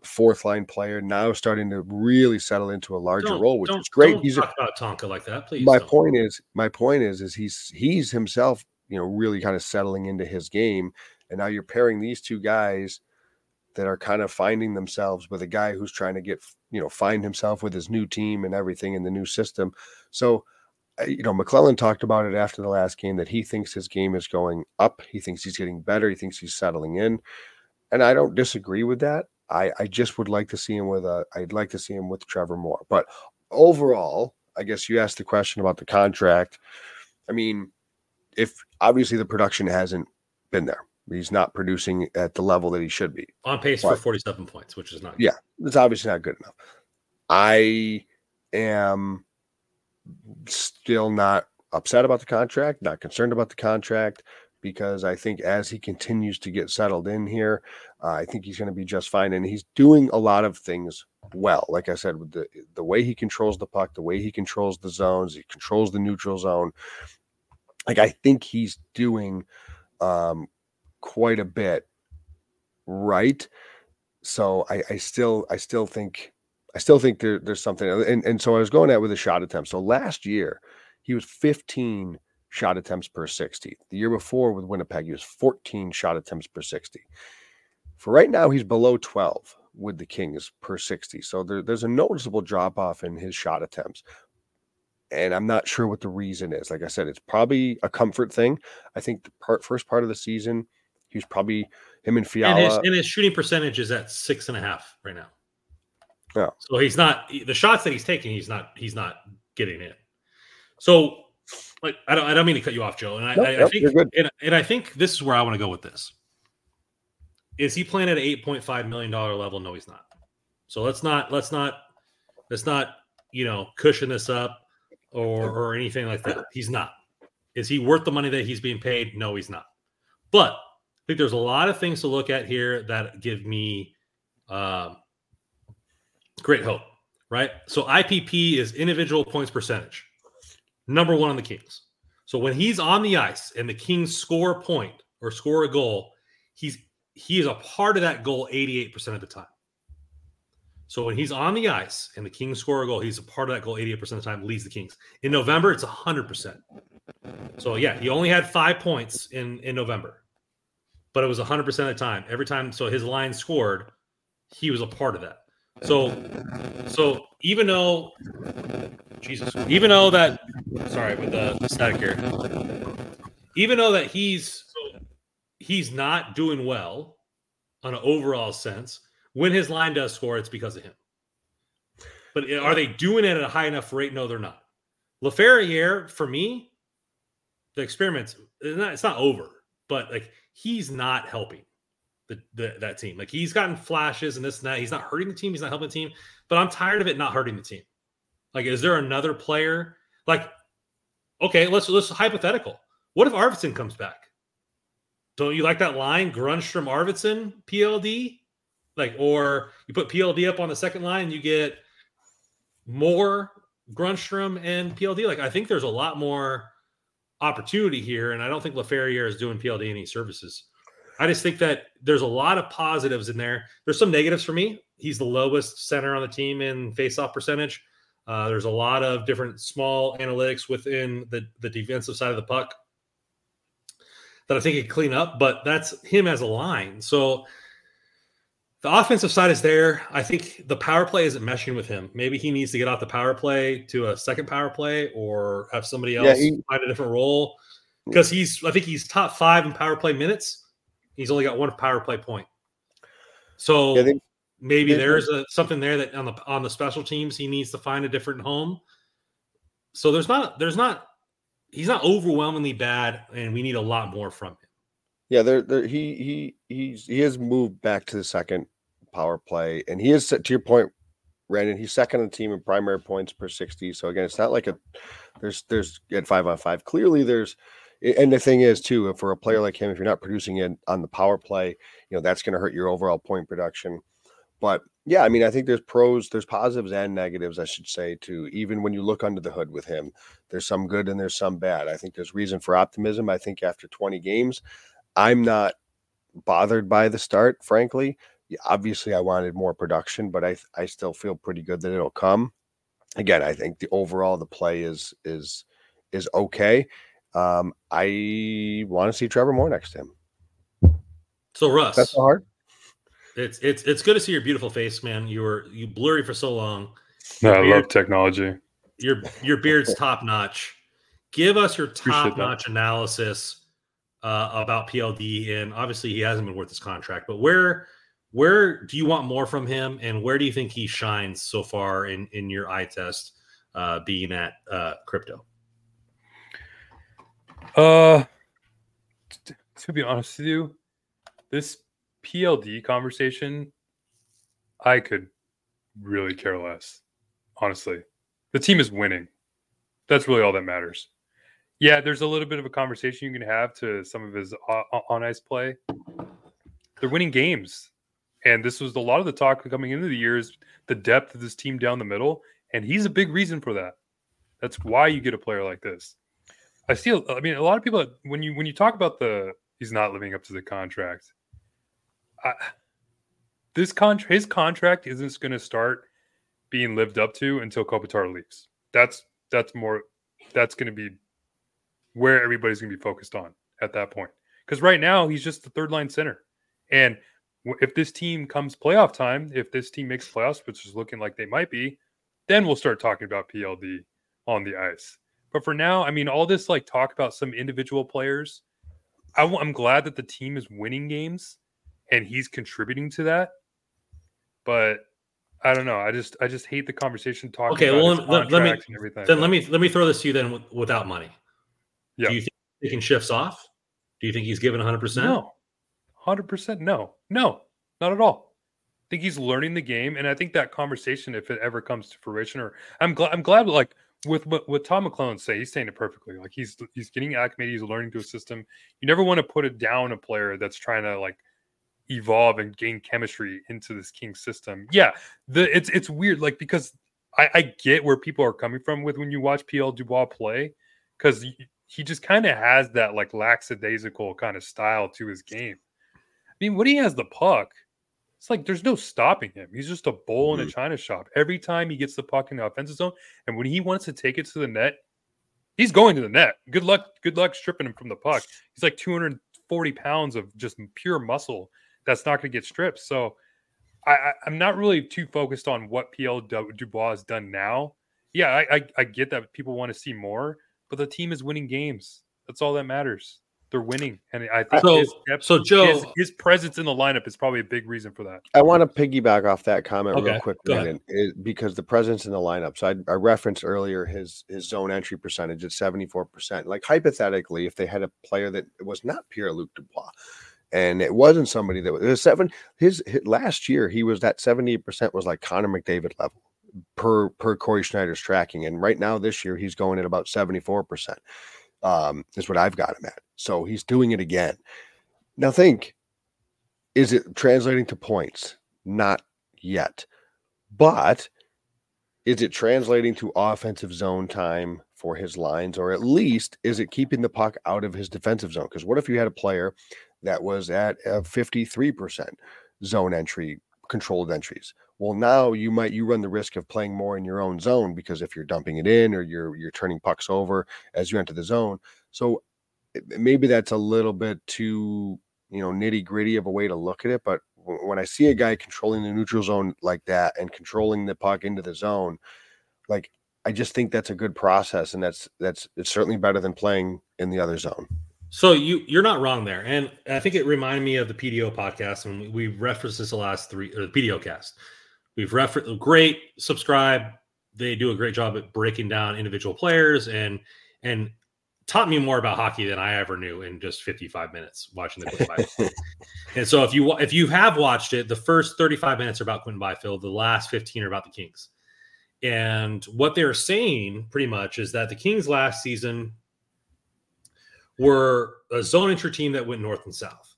fourth line player now starting to really settle into a larger don't, role, which is great. he's talk a, about Tonka like that, please. My don't. point is, my point is, is he's he's himself, you know, really kind of settling into his game, and now you're pairing these two guys that are kind of finding themselves with a guy who's trying to get, you know, find himself with his new team and everything in the new system. So, you know, McLellan talked about it after the last game that he thinks his game is going up. He thinks he's getting better. He thinks he's settling in. And I don't disagree with that. I, I just would like to see him with a I'd like to see him with Trevor Moore. But overall, I guess you asked the question about the contract. I mean, if obviously the production hasn't been there. He's not producing at the level that he should be. On pace but, for 47 points, which is not good. Yeah, it's obviously not good enough. I am still not upset about the contract, not concerned about the contract. Because I think as he continues to get settled in here, uh, I think he's going to be just fine. And he's doing a lot of things well. Like I said, with the the way he controls the puck, the way he controls the zones, he controls the neutral zone. Like I think he's doing um, quite a bit right. So I, I still I still think I still think there, there's something and, and so I was going at with a shot attempt. So last year he was 15 shot attempts per 60. The year before with Winnipeg, he was 14 shot attempts per 60. For right now, he's below 12 with the Kings per 60. So there, there's a noticeable drop off in his shot attempts. And I'm not sure what the reason is. Like I said, it's probably a comfort thing. I think the part, first part of the season, he was probably him and Fiala. And his, and his shooting percentage is at six and a half right now. Yeah. So he's not the shots that he's taking. He's not. He's not getting in. So like I don't I don't mean to cut you off, Joe. And I, nope, I, I nope, think and, and, I think this is where I want to go with this. Is he playing at an eight point five million dollar level? No, he's not. So let's not let's not let's not you know cushion this up or or anything like that. He's not. Is he worth the money that he's being paid? No, he's not. But I think there's a lot of things to look at here that give me uh, great hope. Right. So IPP is individual points percentage number one on the Kings. So when he's on the ice and the Kings score a point or score a goal, he's he is a part of that goal 88% of the time. So when he's on the ice and the Kings score a goal, he's a part of that goal 88% of the time, leads the Kings. In November, it's 100%. So yeah, he only had five points in in November, but it was 100% of the time. Every time, so his line scored, he was a part of that. So, so even though, Jesus, even though that, sorry with the, static here, even though that he's he's not doing well on an overall sense, when his line does score, it's because of him. But are they doing it at a high enough rate? No, they're not. Laferriere, for me, the experiments, it's not, it's not over, but like he's not helping the, the, that team. Like he's gotten flashes and this and that. He's not hurting the team. He's not helping the team. But I'm tired of it not hurting the team. Like, is there another player? Like, okay, let's let's hypothetical. What if Arvidsson comes back? Don't you like that line, Grundstrom, Arvidsson, PLD? Like, or you put PLD up on the second line, you get more Grundstrom and PLD. Like, I think there's a lot more opportunity here, and I don't think Laferriere is doing PLD any services. I just think that there's a lot of positives in there. There's some negatives for me. He's the lowest center on the team in faceoff percentage. Uh, there's a lot of different small analytics within the, the defensive side of the puck that I think he could clean up, but that's him as a line. So the offensive side is there. I think the power play isn't meshing with him. Maybe he needs to get off the power play to a second power play or have somebody else yeah, he, find a different role because he's, I think he's top five in power play minutes He's only got one power play point. So yeah, they, maybe they, there's a, something there that on the on the special teams he needs to find a different home. So there's not there's not he's not overwhelmingly bad, and we need a lot more from him. Yeah, there, there he he he's he has moved back to the second power play, and he is to your point, Brandon. He's second on the team in primary points per sixty. So again, it's not like a there's there's at five on five. Clearly, there's and the thing is too, for a player mm. like him, if you're not producing it on the power play, you know that's going to hurt your overall point production. But yeah, I mean, I think there's pros, there's positives and negatives, I should say, too. Even when you look under the hood with him, there's some good and there's some bad. I think there's reason for optimism. I think after 20 games, I'm not bothered by the start, frankly. Obviously, I wanted more production, but I I still feel pretty good that it'll come. Again, I think the overall the play is is is okay. Um, I want to see Trevor Moore next to him. So Russ, that's hard. It's it's it's good to see your beautiful face, man. You were you blurry for so long. No, I love technology. Your your beard's top notch. Give us your top notch analysis uh, about PLD, and obviously he hasn't been worth his contract. But where where do you want more from him, and where do you think he shines so far in in your eye test, uh, being at uh, crypto? Uh, t- to be honest with you, this PLD conversation, I could really care less. Honestly, the team is winning. That's really all that matters. Yeah, there's a little bit of a conversation you can have to some of his on ice play. They're winning games. And this was a lot of the talk coming into the years, the depth of this team down the middle. And he's a big reason for that. That's why you get a player like this. I feel I mean a lot of people when you when you talk about the he's not living up to the contract. I, this contract his contract isn't going to start being lived up to until Kopitar leaves. That's that's more that's going to be where everybody's going to be focused on at that point. Because right now he's just the third line center, and if this team comes playoff time, if this team makes playoffs, which is looking like they might be, then we'll start talking about PLD on the ice. But for now, I mean, all this like talk about some individual players, I, am glad that the team is winning games and he's contributing to that. But I don't know. I just I just hate the conversation talking. Okay, well, let, let, me then let me let me throw this to you then with, without money. Yeah. Do you think taking shifts off? Do you think he's given 100? percent No, 100. percent No, no, not at all. I think he's learning the game, and I think that conversation, if it ever comes to fruition, or I'm glad I'm glad like with what, what Tom McLellan say, he's saying it perfectly. Like he's he's getting acclimated, he's learning to a system. You never want to put it down a player that's trying to like evolve and gain chemistry into this king system. Yeah, the it's it's weird, like because I, I get where people are coming from with when you watch PL Dubois play, because he, just kind of has that like lackadaisical kind of style to his game. I mean, when he has the puck, it's like there's no stopping him. He's just a bull mm-hmm. in a mm-hmm. china shop. Every time he gets the puck in the offensive zone, and when he wants to take it to the net, he's going to the net. Good luck, good luck stripping him from the puck. He's like 240 pounds of just pure muscle that's not going to get stripped. So I, am not really too focused on what PL Dubois has done now. Yeah, I, I, I get that people want to see more, but the team is winning games. That's all that matters they're winning, and I think so. His, so Joe, his, his, presence in the lineup is probably a big reason for that. I want to piggyback off that comment okay, real quick, Brandon, because the presence in the lineup. So I, I, referenced earlier his his zone entry percentage at seventy four percent. Like hypothetically, if they had a player that was not Pierre Luc Dubois. And it wasn't somebody that was, was seven. His, his last year, he was that seventy percent was like Connor McDavid level per per Corey Sznajder's tracking, and right now this year he's going at about seventy four percent um, is what I've got him at. So he's doing it again. Now, think is it translating to points? Not yet. But is it translating to offensive zone time for his lines, or at least is it keeping the puck out of his defensive zone? Because what if you had a player that was at a 53% zone entry, controlled entries? Well, now you might you run the risk of playing more in your own zone because if you're dumping it in or you're you're turning pucks over as you enter the zone. So maybe that's a little bit too you know nitty gritty of a way to look at it. But when I see a guy controlling the neutral zone like that and controlling the puck into the zone, like I just think that's a good process, and that's that's it's certainly better than playing in the other zone. So you you're not wrong there, and I think it reminded me of the PDO podcast, and we referenced this the last three or the PDO cast. We've referenced great. Subscribe. They do a great job at breaking down individual players and and taught me more about hockey than I ever knew in just 55 minutes watching the Quinton <laughs> and so if you if you have watched it, the first 35 minutes are about Quinton Byfield, the last 15 are about the Kings. And what they're saying pretty much is that the Kings last season were a zone entry team that went north and south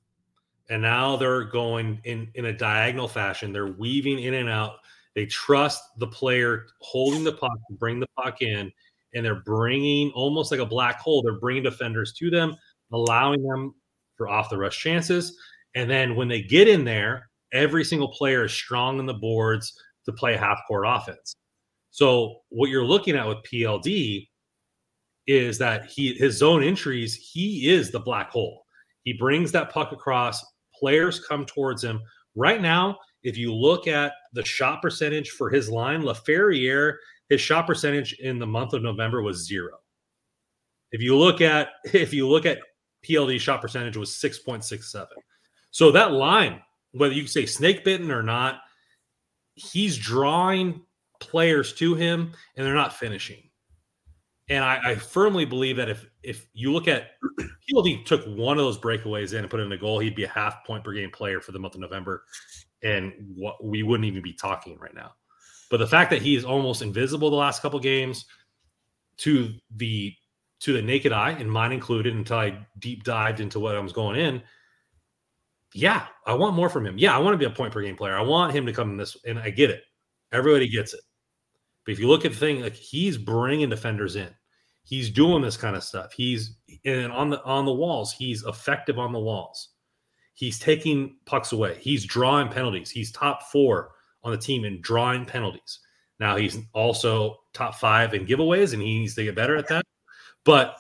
and now they're going in in a diagonal fashion. They're weaving in and out. They trust the player holding the puck to bring the puck in, and they're bringing almost like a black hole. They're bringing defenders to them, allowing them for off the rush chances. And then when they get in there, every single player is strong on the boards to play half court offense. So what you're looking at with PLD is that he his zone entries, he is the black hole. He brings that puck across players come towards him. Right now, if you look at the shot percentage for his line, Laferriere, his shot percentage in the month of November was zero. If you look at <laughs> if you look at PLD shot percentage was 6.67. So that line, whether you say snake bitten or not, he's drawing players to him and they're not finishing. And I, I, firmly believe that if if you look at <clears throat> PLD took one of those breakaways in and put in a goal, he'd be a half point per game player for the month of November, and what we wouldn't even be talking right now. But the fact that he's almost invisible the last couple games to the to the naked eye, and mine included, until I deep dived into what I was going in. Yeah, I want more from him. Yeah, I want to be a point per game player. I want him to come in this, and I get it. Everybody gets it. But if you look at the thing, like he's bringing defenders in, he's doing this kind of stuff. He's and on the on the walls, he's effective on the walls. He's taking pucks away. He's drawing penalties. He's top four on the team in drawing penalties. Now he's also top five in giveaways, and he needs to get better at that. But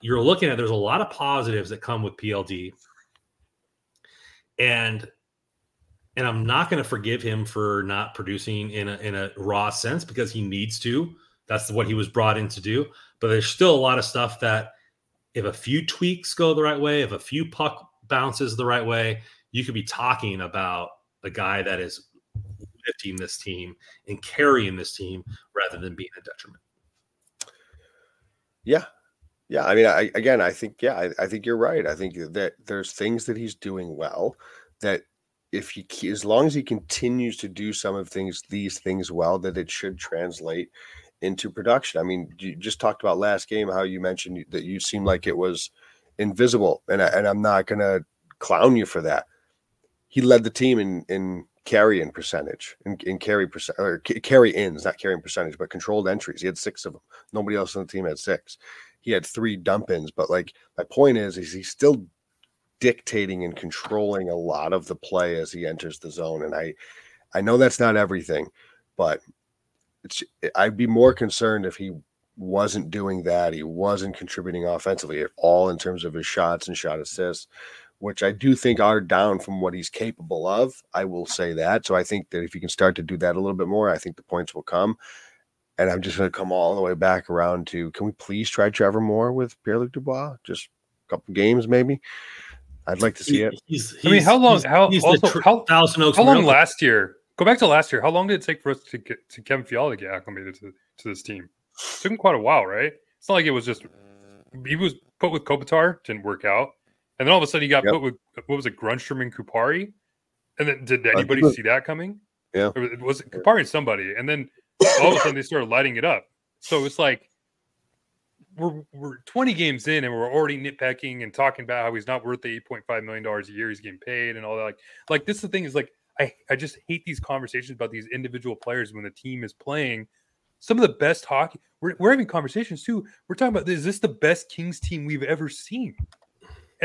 you're looking at there's a lot of positives that come with PLD, and and I'm not going to forgive him for not producing in a in a raw sense because he needs to. That's what he was brought in to do. But there's still a lot of stuff that if a few tweaks go the right way, if a few puck bounces the right way, you could be talking about a guy that is lifting this team and carrying this team rather than being a detriment. Yeah. Yeah. I mean, I, again, I think, yeah, I, I think you're right. I think that there's things that he's doing well that if he, as long as he continues to do some of things, these things well, that it should translate into production. I mean, you just talked about last game, how you mentioned that you seemed like it was invisible, and I, and I'm not gonna clown you for that. He led the team in in carrying percentage in carry percent or carry ins, not carrying percentage, but controlled entries. He had six of them. Nobody else on the team had six. He had three dump ins, but like my point is, is he's still dictating and controlling a lot of the play as he enters the zone. And I, I know that's not everything, but it's I'd be more concerned if he wasn't doing that. He wasn't contributing offensively at all in terms of his shots and shot assists, which I do think are down from what he's capable of. I will say that. So I think that if he can start to do that a little bit more, I think the points will come. And I'm just going to come all the way back around to can we please try Trevor Moore with Pierre Luc Dubois? Just a couple games, maybe. I'd like to see it. He's, he's, I mean, how long? How also, tr- how, Thousand Oaks how long last year? Go back to last year. How long did it take for us to get to Kevin Fiala to get acclimated to, to this team? It took him quite a while, right? It's not like it was just he was put with Kopitar, didn't work out, and then all of a sudden he got yep. put with what was it, Grundstrom and Kupari, and then did uh, anybody see that coming? Yeah, or was it Kupari and somebody? And then all of a sudden they started lighting it up. So it's like we're we're 20 games in and we're already nitpicking and talking about how he's not worth the 8.5 million dollars a year he's getting paid and all that. Like, like this is the thing is like I I just hate these conversations about these individual players when the team is playing some of the best hockey. We're, we're having conversations too. We're talking about is this the best Kings team we've ever seen?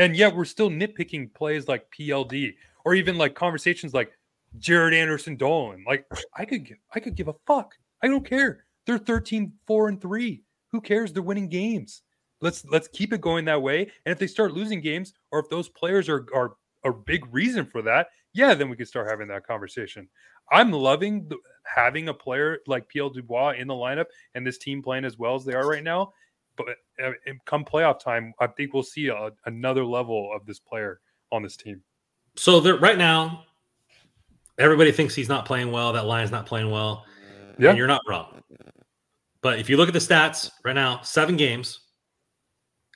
And yet we're still nitpicking plays like PLD or even like conversations like Jaret Anderson Dolan. Like I could give I could give a fuck. I don't care. They're 13, 4 and 3 who cares? They're winning games. Let's let's keep it going that way. And if they start losing games, or if those players are are a big reason for that, yeah, then we can start having that conversation. I'm loving the, having a player like PL Dubois in the lineup and this team playing as well as they are right now. But uh, come playoff time, I think we'll see a, another level of this player on this team. So right now, everybody thinks he's not playing well. That line's not playing well. Yeah, you're not wrong. But if you look at the stats right now, seven games,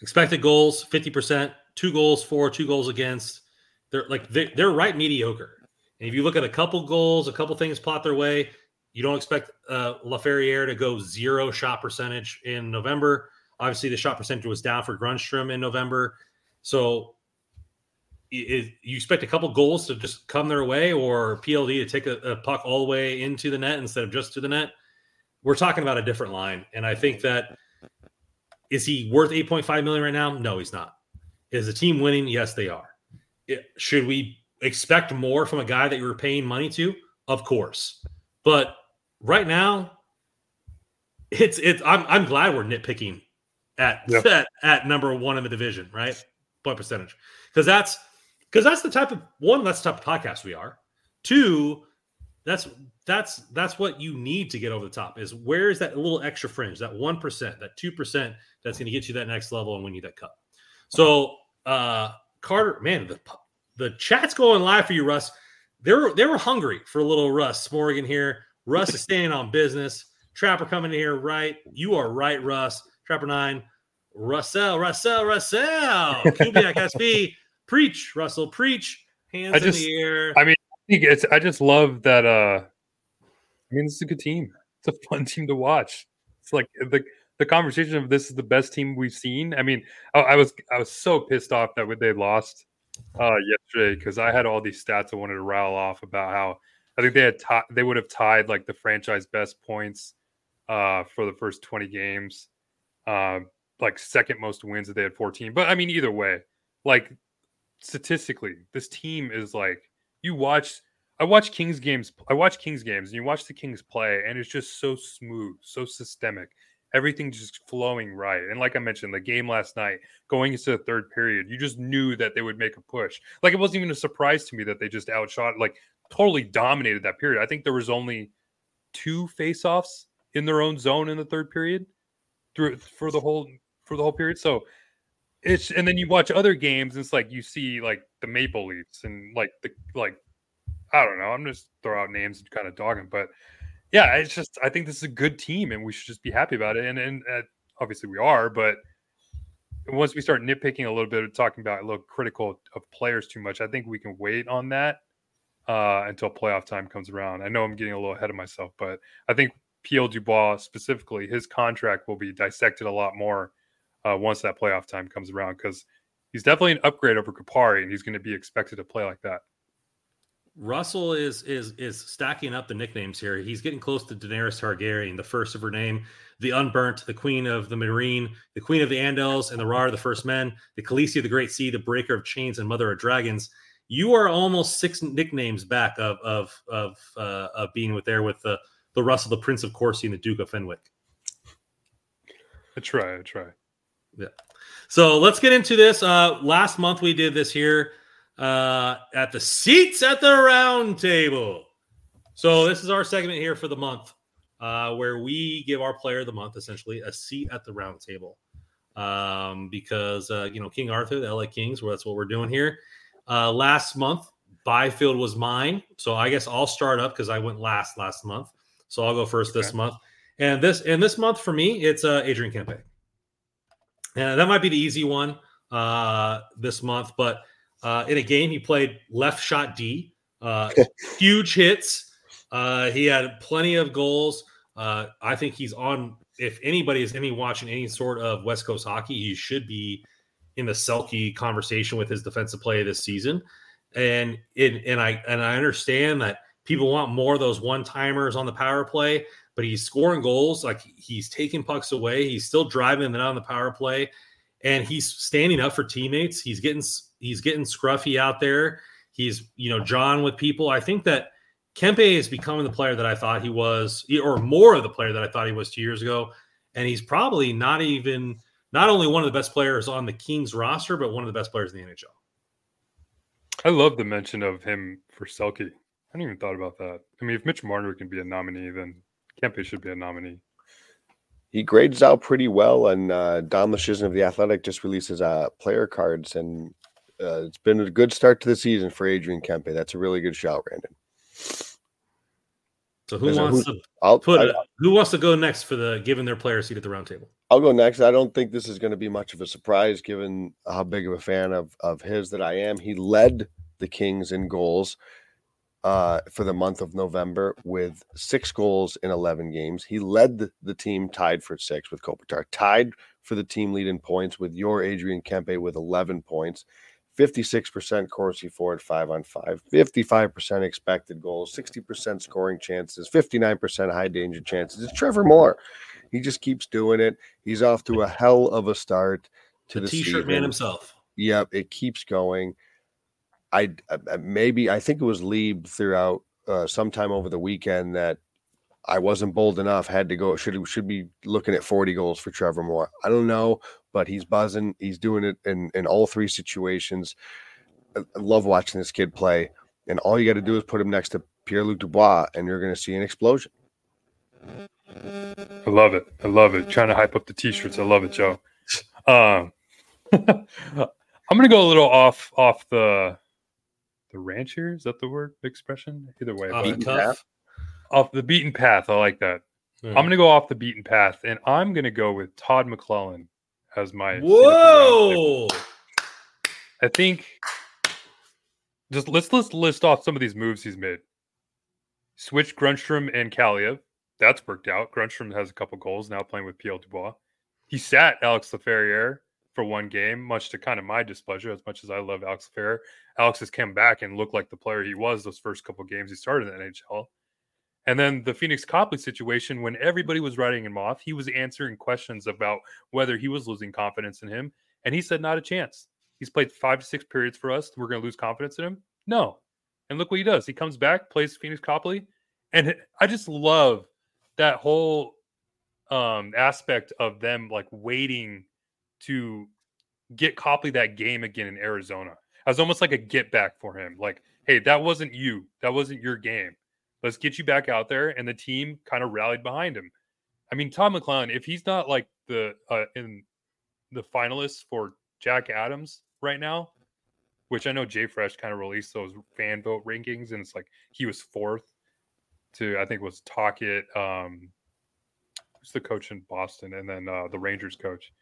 expected goals 50%, two goals for, two goals against. They're like they're, they're right mediocre. And if you look at a couple goals, a couple things plot their way, you don't expect uh, Laferriere to go zero shot percentage in November. Obviously, the shot percentage was down for Grundstrom in November. So you expect a couple goals to just come their way or PLD to take a, a puck all the way into the net instead of just to the net we're talking about a different line. And I think that is he worth 8.5 million right now? No, he's not. Is the team winning? Yes, they are. It, should we expect more from a guy that you were paying money to? Of course. But right now, it's it's I'm I'm glad we're nitpicking at yep. at, at number one in the division, right? Point percentage. Because that's because that's the type of one, that's the type of podcast we are. Two, that's that's that's what you need to get over the top is where is that little extra fringe that 1% that 2% that's going to get you that next level and win you that cup so uh carter man the the chat's going live for you russ they were they were hungry for a little russ morgan here russ is staying on business trapper coming in here right you are right russ trapper nine russell russell russell <laughs> kubiak sp preach russell preach hands just, in the air i mean I think it's I just love that uh I mean, this is a good team. It's a fun team to watch. It's like the the conversation of this is the best team we've seen. I mean, I, I was I was so pissed off that they lost uh, yesterday because I had all these stats I wanted to rattle off about how I think they had t- they would have tied like the franchise best points uh, for the first 20 games, uh, like second most wins that they had 14. But I mean, either way, like statistically, this team is like you watch. I watch Kings games. I watch Kings games, and you watch the Kings play, and it's just so smooth, so systemic everything just flowing right. And like I mentioned, the game last night, going into the third period, you just knew that they would make a push. Like it wasn't even a surprise to me that they just outshot, like totally dominated that period. I think there was only two faceoffs in their own zone in the third period through for the whole for the whole period. So it's and then you watch other games, and it's like you see like the Maple Leafs and like the like I don't know. I'm just throw out names and kind of dogging, but yeah, it's just I think this is a good team, and we should just be happy about it. And and uh, obviously we are, but once we start nitpicking a little bit, of talking about a little critical of players too much, I think we can wait on that uh, until playoff time comes around. I know I'm getting a little ahead of myself, but I think Pierre Dubois specifically, his contract will be dissected a lot more uh, once that playoff time comes around because he's definitely an upgrade over Kupari, and he's going to be expected to play like that. Russell is is is stacking up the nicknames here. He's getting close to Daenerys Targaryen, the first of her name, the Unburnt, the Queen of the Meereen, the Queen of the Andals, and the Rar, the First Men, the Khaleesi of the Great Sea, the Breaker of Chains, and Mother of Dragons. You are almost six nicknames back of of of, uh, of being with there with the the Russell, the Prince of Courcy, and the Duke of Fenwick. I try, I try. Yeah. So let's get into this. Uh, last month we did this here uh, at the seats at the round table. So this is our segment here for the month, uh, where we give our player of the month essentially a seat at the round table. Um, because uh, you know King Arthur, the LA Kings, well, that's what we're doing here. Uh, last month, Byfield was mine, so I guess I'll start up because I went last last month. So I'll go first okay. this month. And this and this month for me, it's uh, Adrian Kempe. And that might be the easy one uh, this month, but uh, in a game, he played left shot D, uh, huge hits. Uh, he had plenty of goals. Uh, I think he's on. If anybody is any watching any sort of West Coast hockey, he should be in the Selke conversation with his defensive play this season. And it, and I and I understand that people want more of those one timers on the power play, but he's scoring goals. Like he's taking pucks away. He's still driving them on the power play, and he's standing up for teammates. He's getting he's getting scruffy out there. He's you know John with people. I think that Kempe is becoming the player that I thought he was, or more of the player that I thought he was two years ago. And he's probably not even not only one of the best players on the Kings roster, but one of the best players in the NHL. I love the mention of him for Selke. I hadn't even thought about that. I mean, if Mitch Marner can be a nominee, then Kempe should be a nominee. He grades out pretty well, and uh, Don Luszczyszyn of the Athletic just releases uh, player cards, and uh, it's been a good start to the season for Adrian Kempe. That's a really good shout, Brandon. So who wants who, to I'll, put I, who wants to go next for the given their player seat at the round table? I'll go next. I don't think this is going to be much of a surprise given how big of a fan of of his that I am. He led the Kings in goals uh, for the month of November with six goals in 11 games. He led the, the team tied for six with Kopitar, tied for the team lead in points with your Adrian Kempe with 11 points. 56% Corsi for at five on five, 55% expected goals, 60% scoring chances, 59% high danger chances. It's Trevor Moore. He just keeps doing it. He's off to a hell of a start to the, the t-shirt season. man himself. Yep, it keeps going. I, I maybe I think it was Lieb throughout uh, sometime over the weekend that I wasn't bold enough. Had to go. Should should be looking at 40 goals for Trevor Moore. I don't know, but he's buzzing. He's doing it in in all three situations. I, I love watching this kid play. And all you got to do is put him next to Pierre Luc Dubois, and you're going to see an explosion. I love it. I love it. Trying to hype up the t-shirts. I love it, Joe. Um, <laughs> I'm going to go a little off off the the ranch here. Is that the word expression? Either way, off the off the beaten path. I like that. I'm going to go off the beaten path, and I'm going to go with Todd McLellan as my. Whoa! I think. Just let's let's list off some of these moves he's made. Switch Grundstrom and Kaliyev. That's worked out. Grundstrom has a couple goals now playing with Pierre Dubois. he sat Alex Laferriere for one game, much to kind of my displeasure. As much as I love Alex Laferriere, Alex has come back and looked like the player he was those first couple games he started in the NHL. And then the Phoenix Copley situation, when everybody was writing him off, he was answering questions about whether he was losing confidence in him. And he said, not a chance. He's played five to six periods for us. We're going to lose confidence in him. No. And look what he does. He comes back, plays Phoenix Copley. And I just love that whole um, aspect of them like waiting to get Copley that game again in Arizona. As almost like a get back for him. Like, hey, that wasn't you. That wasn't your game. Let's get you back out there. And the team kind of rallied behind him. I mean, Tom McLellan, if he's not like the uh, in the finalists for Jack Adams right now, which I know Jay Fresh kind of released those fan vote rankings, and it's like he was fourth to I think was Tocchet, um, who's the coach in Boston, and then uh, the Rangers coach.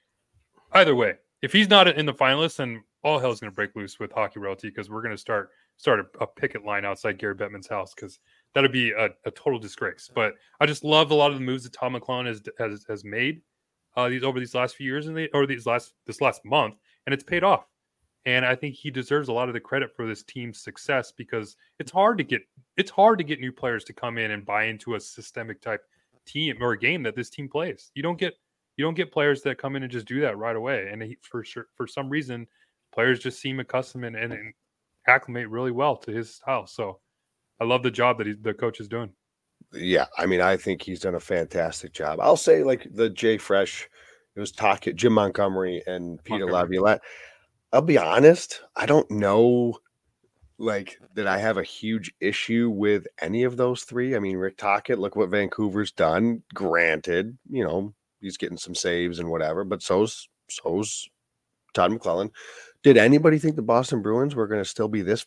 Either way, if he's not in the finalists, then all hell's going to break loose with hockey royalty because we're going to start start a, a, picket line outside Gary Bettman's house because that'd be a, a, total disgrace. But I just love a lot of the moves that Tom McLellan has has, has made uh, these over these last few years and or these last this last month, and it's paid off. And I think he deserves a lot of the credit for this team's success because it's hard to get it's hard to get new players to come in and buy into a systemic type team or game that this team plays. You don't get you don't get players that come in and just do that right away. And he, for sure, for some reason, players just seem accustomed and, and, and acclimate really well to his style. So I love the job that he, the coach is doing. Yeah, I mean, I think he's done a fantastic job. I'll say like the Jay Fresh, it was Tocchet, Jim Montgomery, and Peter Montgomery. Laviolette. I'll be honest, I don't know like that I have a huge issue with any of those three. I mean, Rick Tocchet, look what Vancouver's done. Granted, you know, he's getting some saves and whatever, but so's so's Todd McLellan. Did anybody think the Boston Bruins were going to still be this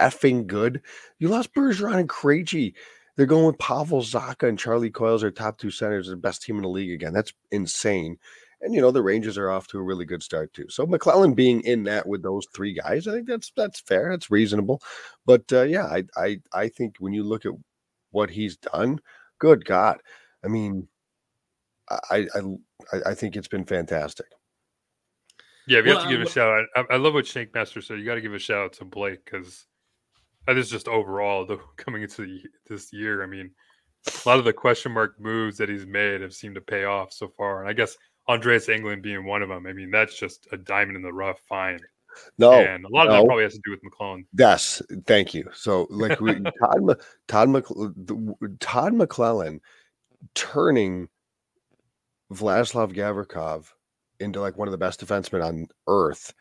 effing good? You lost Bergeron and Krejci. They're going with Pavel Zacha and Charlie Coyle's their top two centers, the best team in the league again. That's insane. And you know the Rangers are off to a really good start too. So McLellan being in that with those three guys, I think that's that's fair. That's reasonable. But uh, yeah, I I I think when you look at what he's done, good God, I mean, I I I think it's been fantastic. Yeah, we well, have to give a shout out. I, I love what Shank Master said. You got to give a shout out to Blake because that is just overall the <laughs> coming into the, this year. I mean, a lot of the question mark moves that he's made have seemed to pay off so far, and I guess Andreas Englund being one of them. I mean, that's just a diamond in the rough find. No, and a lot of no. that probably has to do with McLellan. Yes, thank you. So, like we, Todd, <laughs> Todd, Mc, Todd McLellan turning Vladislav Gavrikov into like one of the best defensemen on earth,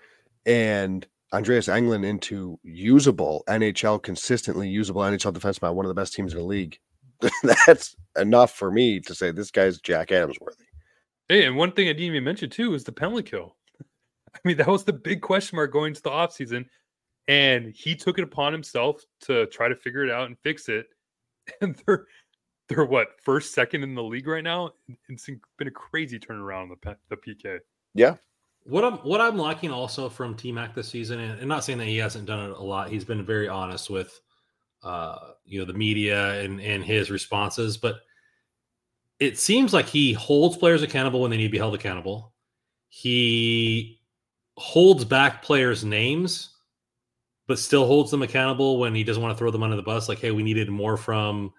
and Andreas Englund into usable NHL, consistently usable NHL defenseman, one of the best teams in the league. <laughs> That's enough for me to say this guy's Jack Adams worthy. Hey, and one thing I didn't even mention too is the penalty kill. <laughs> I mean, that was the big question mark going into the offseason. And he took it upon himself to try to figure it out and fix it. <laughs> And they're what first, second in the league right now. It's been a crazy turnaround on the the PK. Yeah. What I'm what I'm liking also from T Mac this season, and, and not saying that he hasn't done it a lot. He's been very honest with, uh, you know, the media and and his responses, but it seems like he holds players accountable when they need to be held accountable. He holds back players' names, but still holds them accountable when he doesn't want to throw them under the bus. Like, hey, we needed more from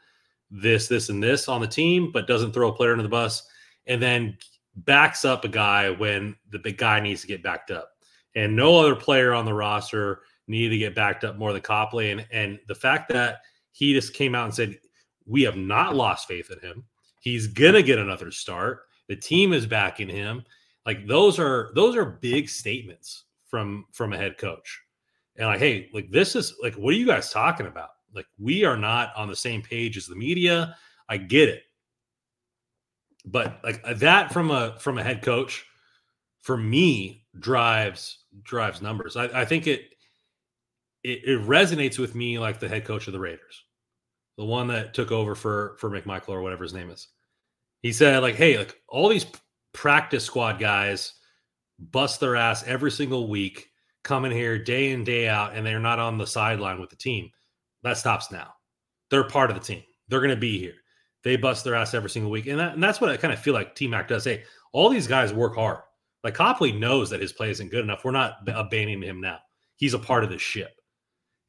this, this, and this on the team, but doesn't throw a player under the bus. And then backs up a guy when the big guy needs to get backed up. And no other player on the roster needed to get backed up more than Copley. And, and the fact that he just came out and said, we have not lost faith in him He's gonna get another start. The team is backing him. Like those are those are big statements from from a head coach. And like, hey, like this is like, what are you guys talking about? Like, we are not on the same page as the media. I get it, but like uh, that from a from a head coach, for me, drives drives numbers. I, I think it, it it resonates with me like the head coach of the Raiders the one that took over for for McMichael or whatever his name is. He said like, "Hey, like all these practice squad guys bust their ass every single week, coming here day in day out, and they're not on the sideline with the team. That stops now. They're part of the team. They're going to be here. They bust their ass every single week, and, that, and that's what I kind of feel like T Mac does. Hey, All these guys work hard. Like Copley knows that his play isn't good enough. We're not abandoning him now. He's a part of the ship.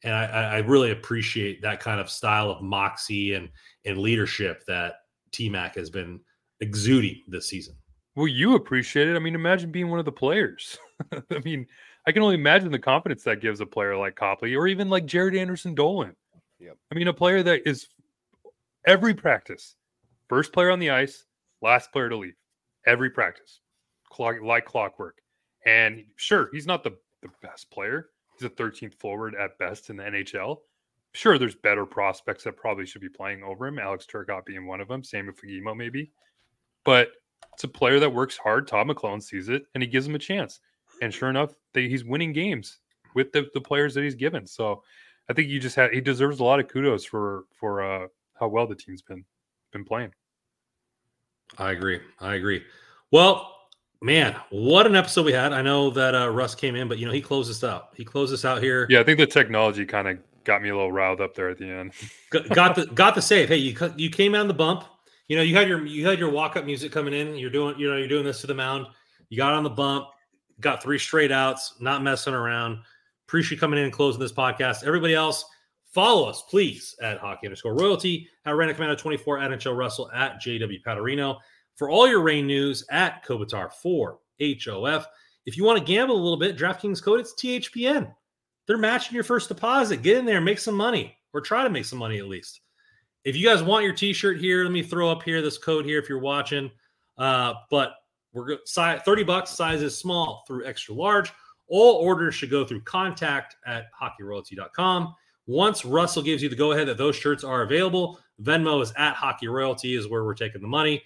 And I, I really appreciate that kind of style of moxie and, and leadership that T Mac has been exuding this season. Well, you appreciate it. I mean, imagine being one of the players. <laughs> I mean, I can only imagine the confidence that gives a player like Copley or even like Jaret Anderson Dolan. Yep. I mean, a player that is every practice, first player on the ice, last player to leave, every practice, clock, like clockwork. And sure, he's not the, the best player. He's a 13th forward at best in the NHL. Sure, there's better prospects that probably should be playing over him. Alex Turcotte being one of them. Same with Fagemo, maybe. But it's a player that works hard. Todd McLellan sees it and he gives him a chance. And sure enough, they, he's winning games with the, the players that he's given. So I think you just had he deserves a lot of kudos for for uh, how well the team's been been playing. I agree. I agree. Well, man, what an episode we had. I know that uh, Russ came in, but you know he closed us out. He closed us out here. Yeah, I think the technology kind of got me a little riled up there at the end. <laughs> got the got the save. Hey, you you came on the bump. You know, you had your you had your walk up music coming in. You're doing you know you're doing this to the mound. You got on the bump, got three straight outs, not messing around. Appreciate coming in and closing this podcast. Everybody else, follow us please at hockey underscore royalty at Random Commando 24 at NHL Russell at JW Paterino for all your Reign news at Kopitar 4 HOF. If you want to gamble a little bit, DraftKings code it's THPN. They're matching your first deposit. Get in there, make some money, or try to make some money at least. If you guys want your T-shirt here, let me throw up here this code here if you're watching. Uh, but we're good. 30 bucks. Size is small through extra large. All orders should go through contact at hockeyroyalty.com. Once Russell gives you the go ahead that those shirts are available, Venmo is at Hockey Royalty is where we're taking the money.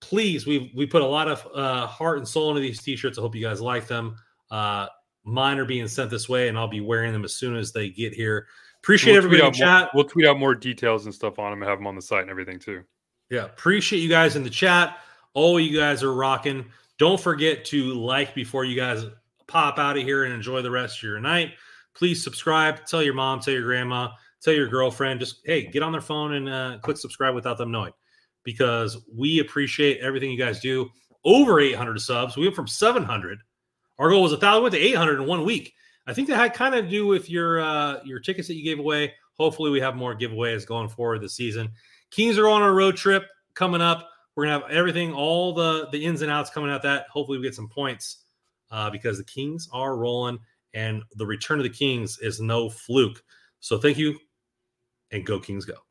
Please, we we put a lot of uh, heart and soul into these t-shirts. I hope you guys like them. Uh, mine are being sent this way, and I'll be wearing them as soon as they get here. Appreciate we'll everybody in chat. More, we'll tweet out more details and stuff on them and have them on the site and everything too. Yeah, appreciate you guys in the chat. All you guys are rocking. Don't forget to like before you guys pop out of here and enjoy the rest of your night. Please subscribe. Tell your mom, tell your grandma, tell your girlfriend. Just hey, get on their phone and uh, click subscribe without them knowing, because we appreciate everything you guys do. Over 800 subs. We went from 700. Our goal was a thousand. Went to 800 in one week. I think that had kind of to do with your uh, your tickets that you gave away. Hopefully, we have more giveaways going forward this season. Kings are on a road trip coming up. We're gonna have everything, all the the ins and outs coming out. That hopefully we get some points uh, because the Kings are rolling, and the return of the Kings is no fluke. So thank you, and go Kings go.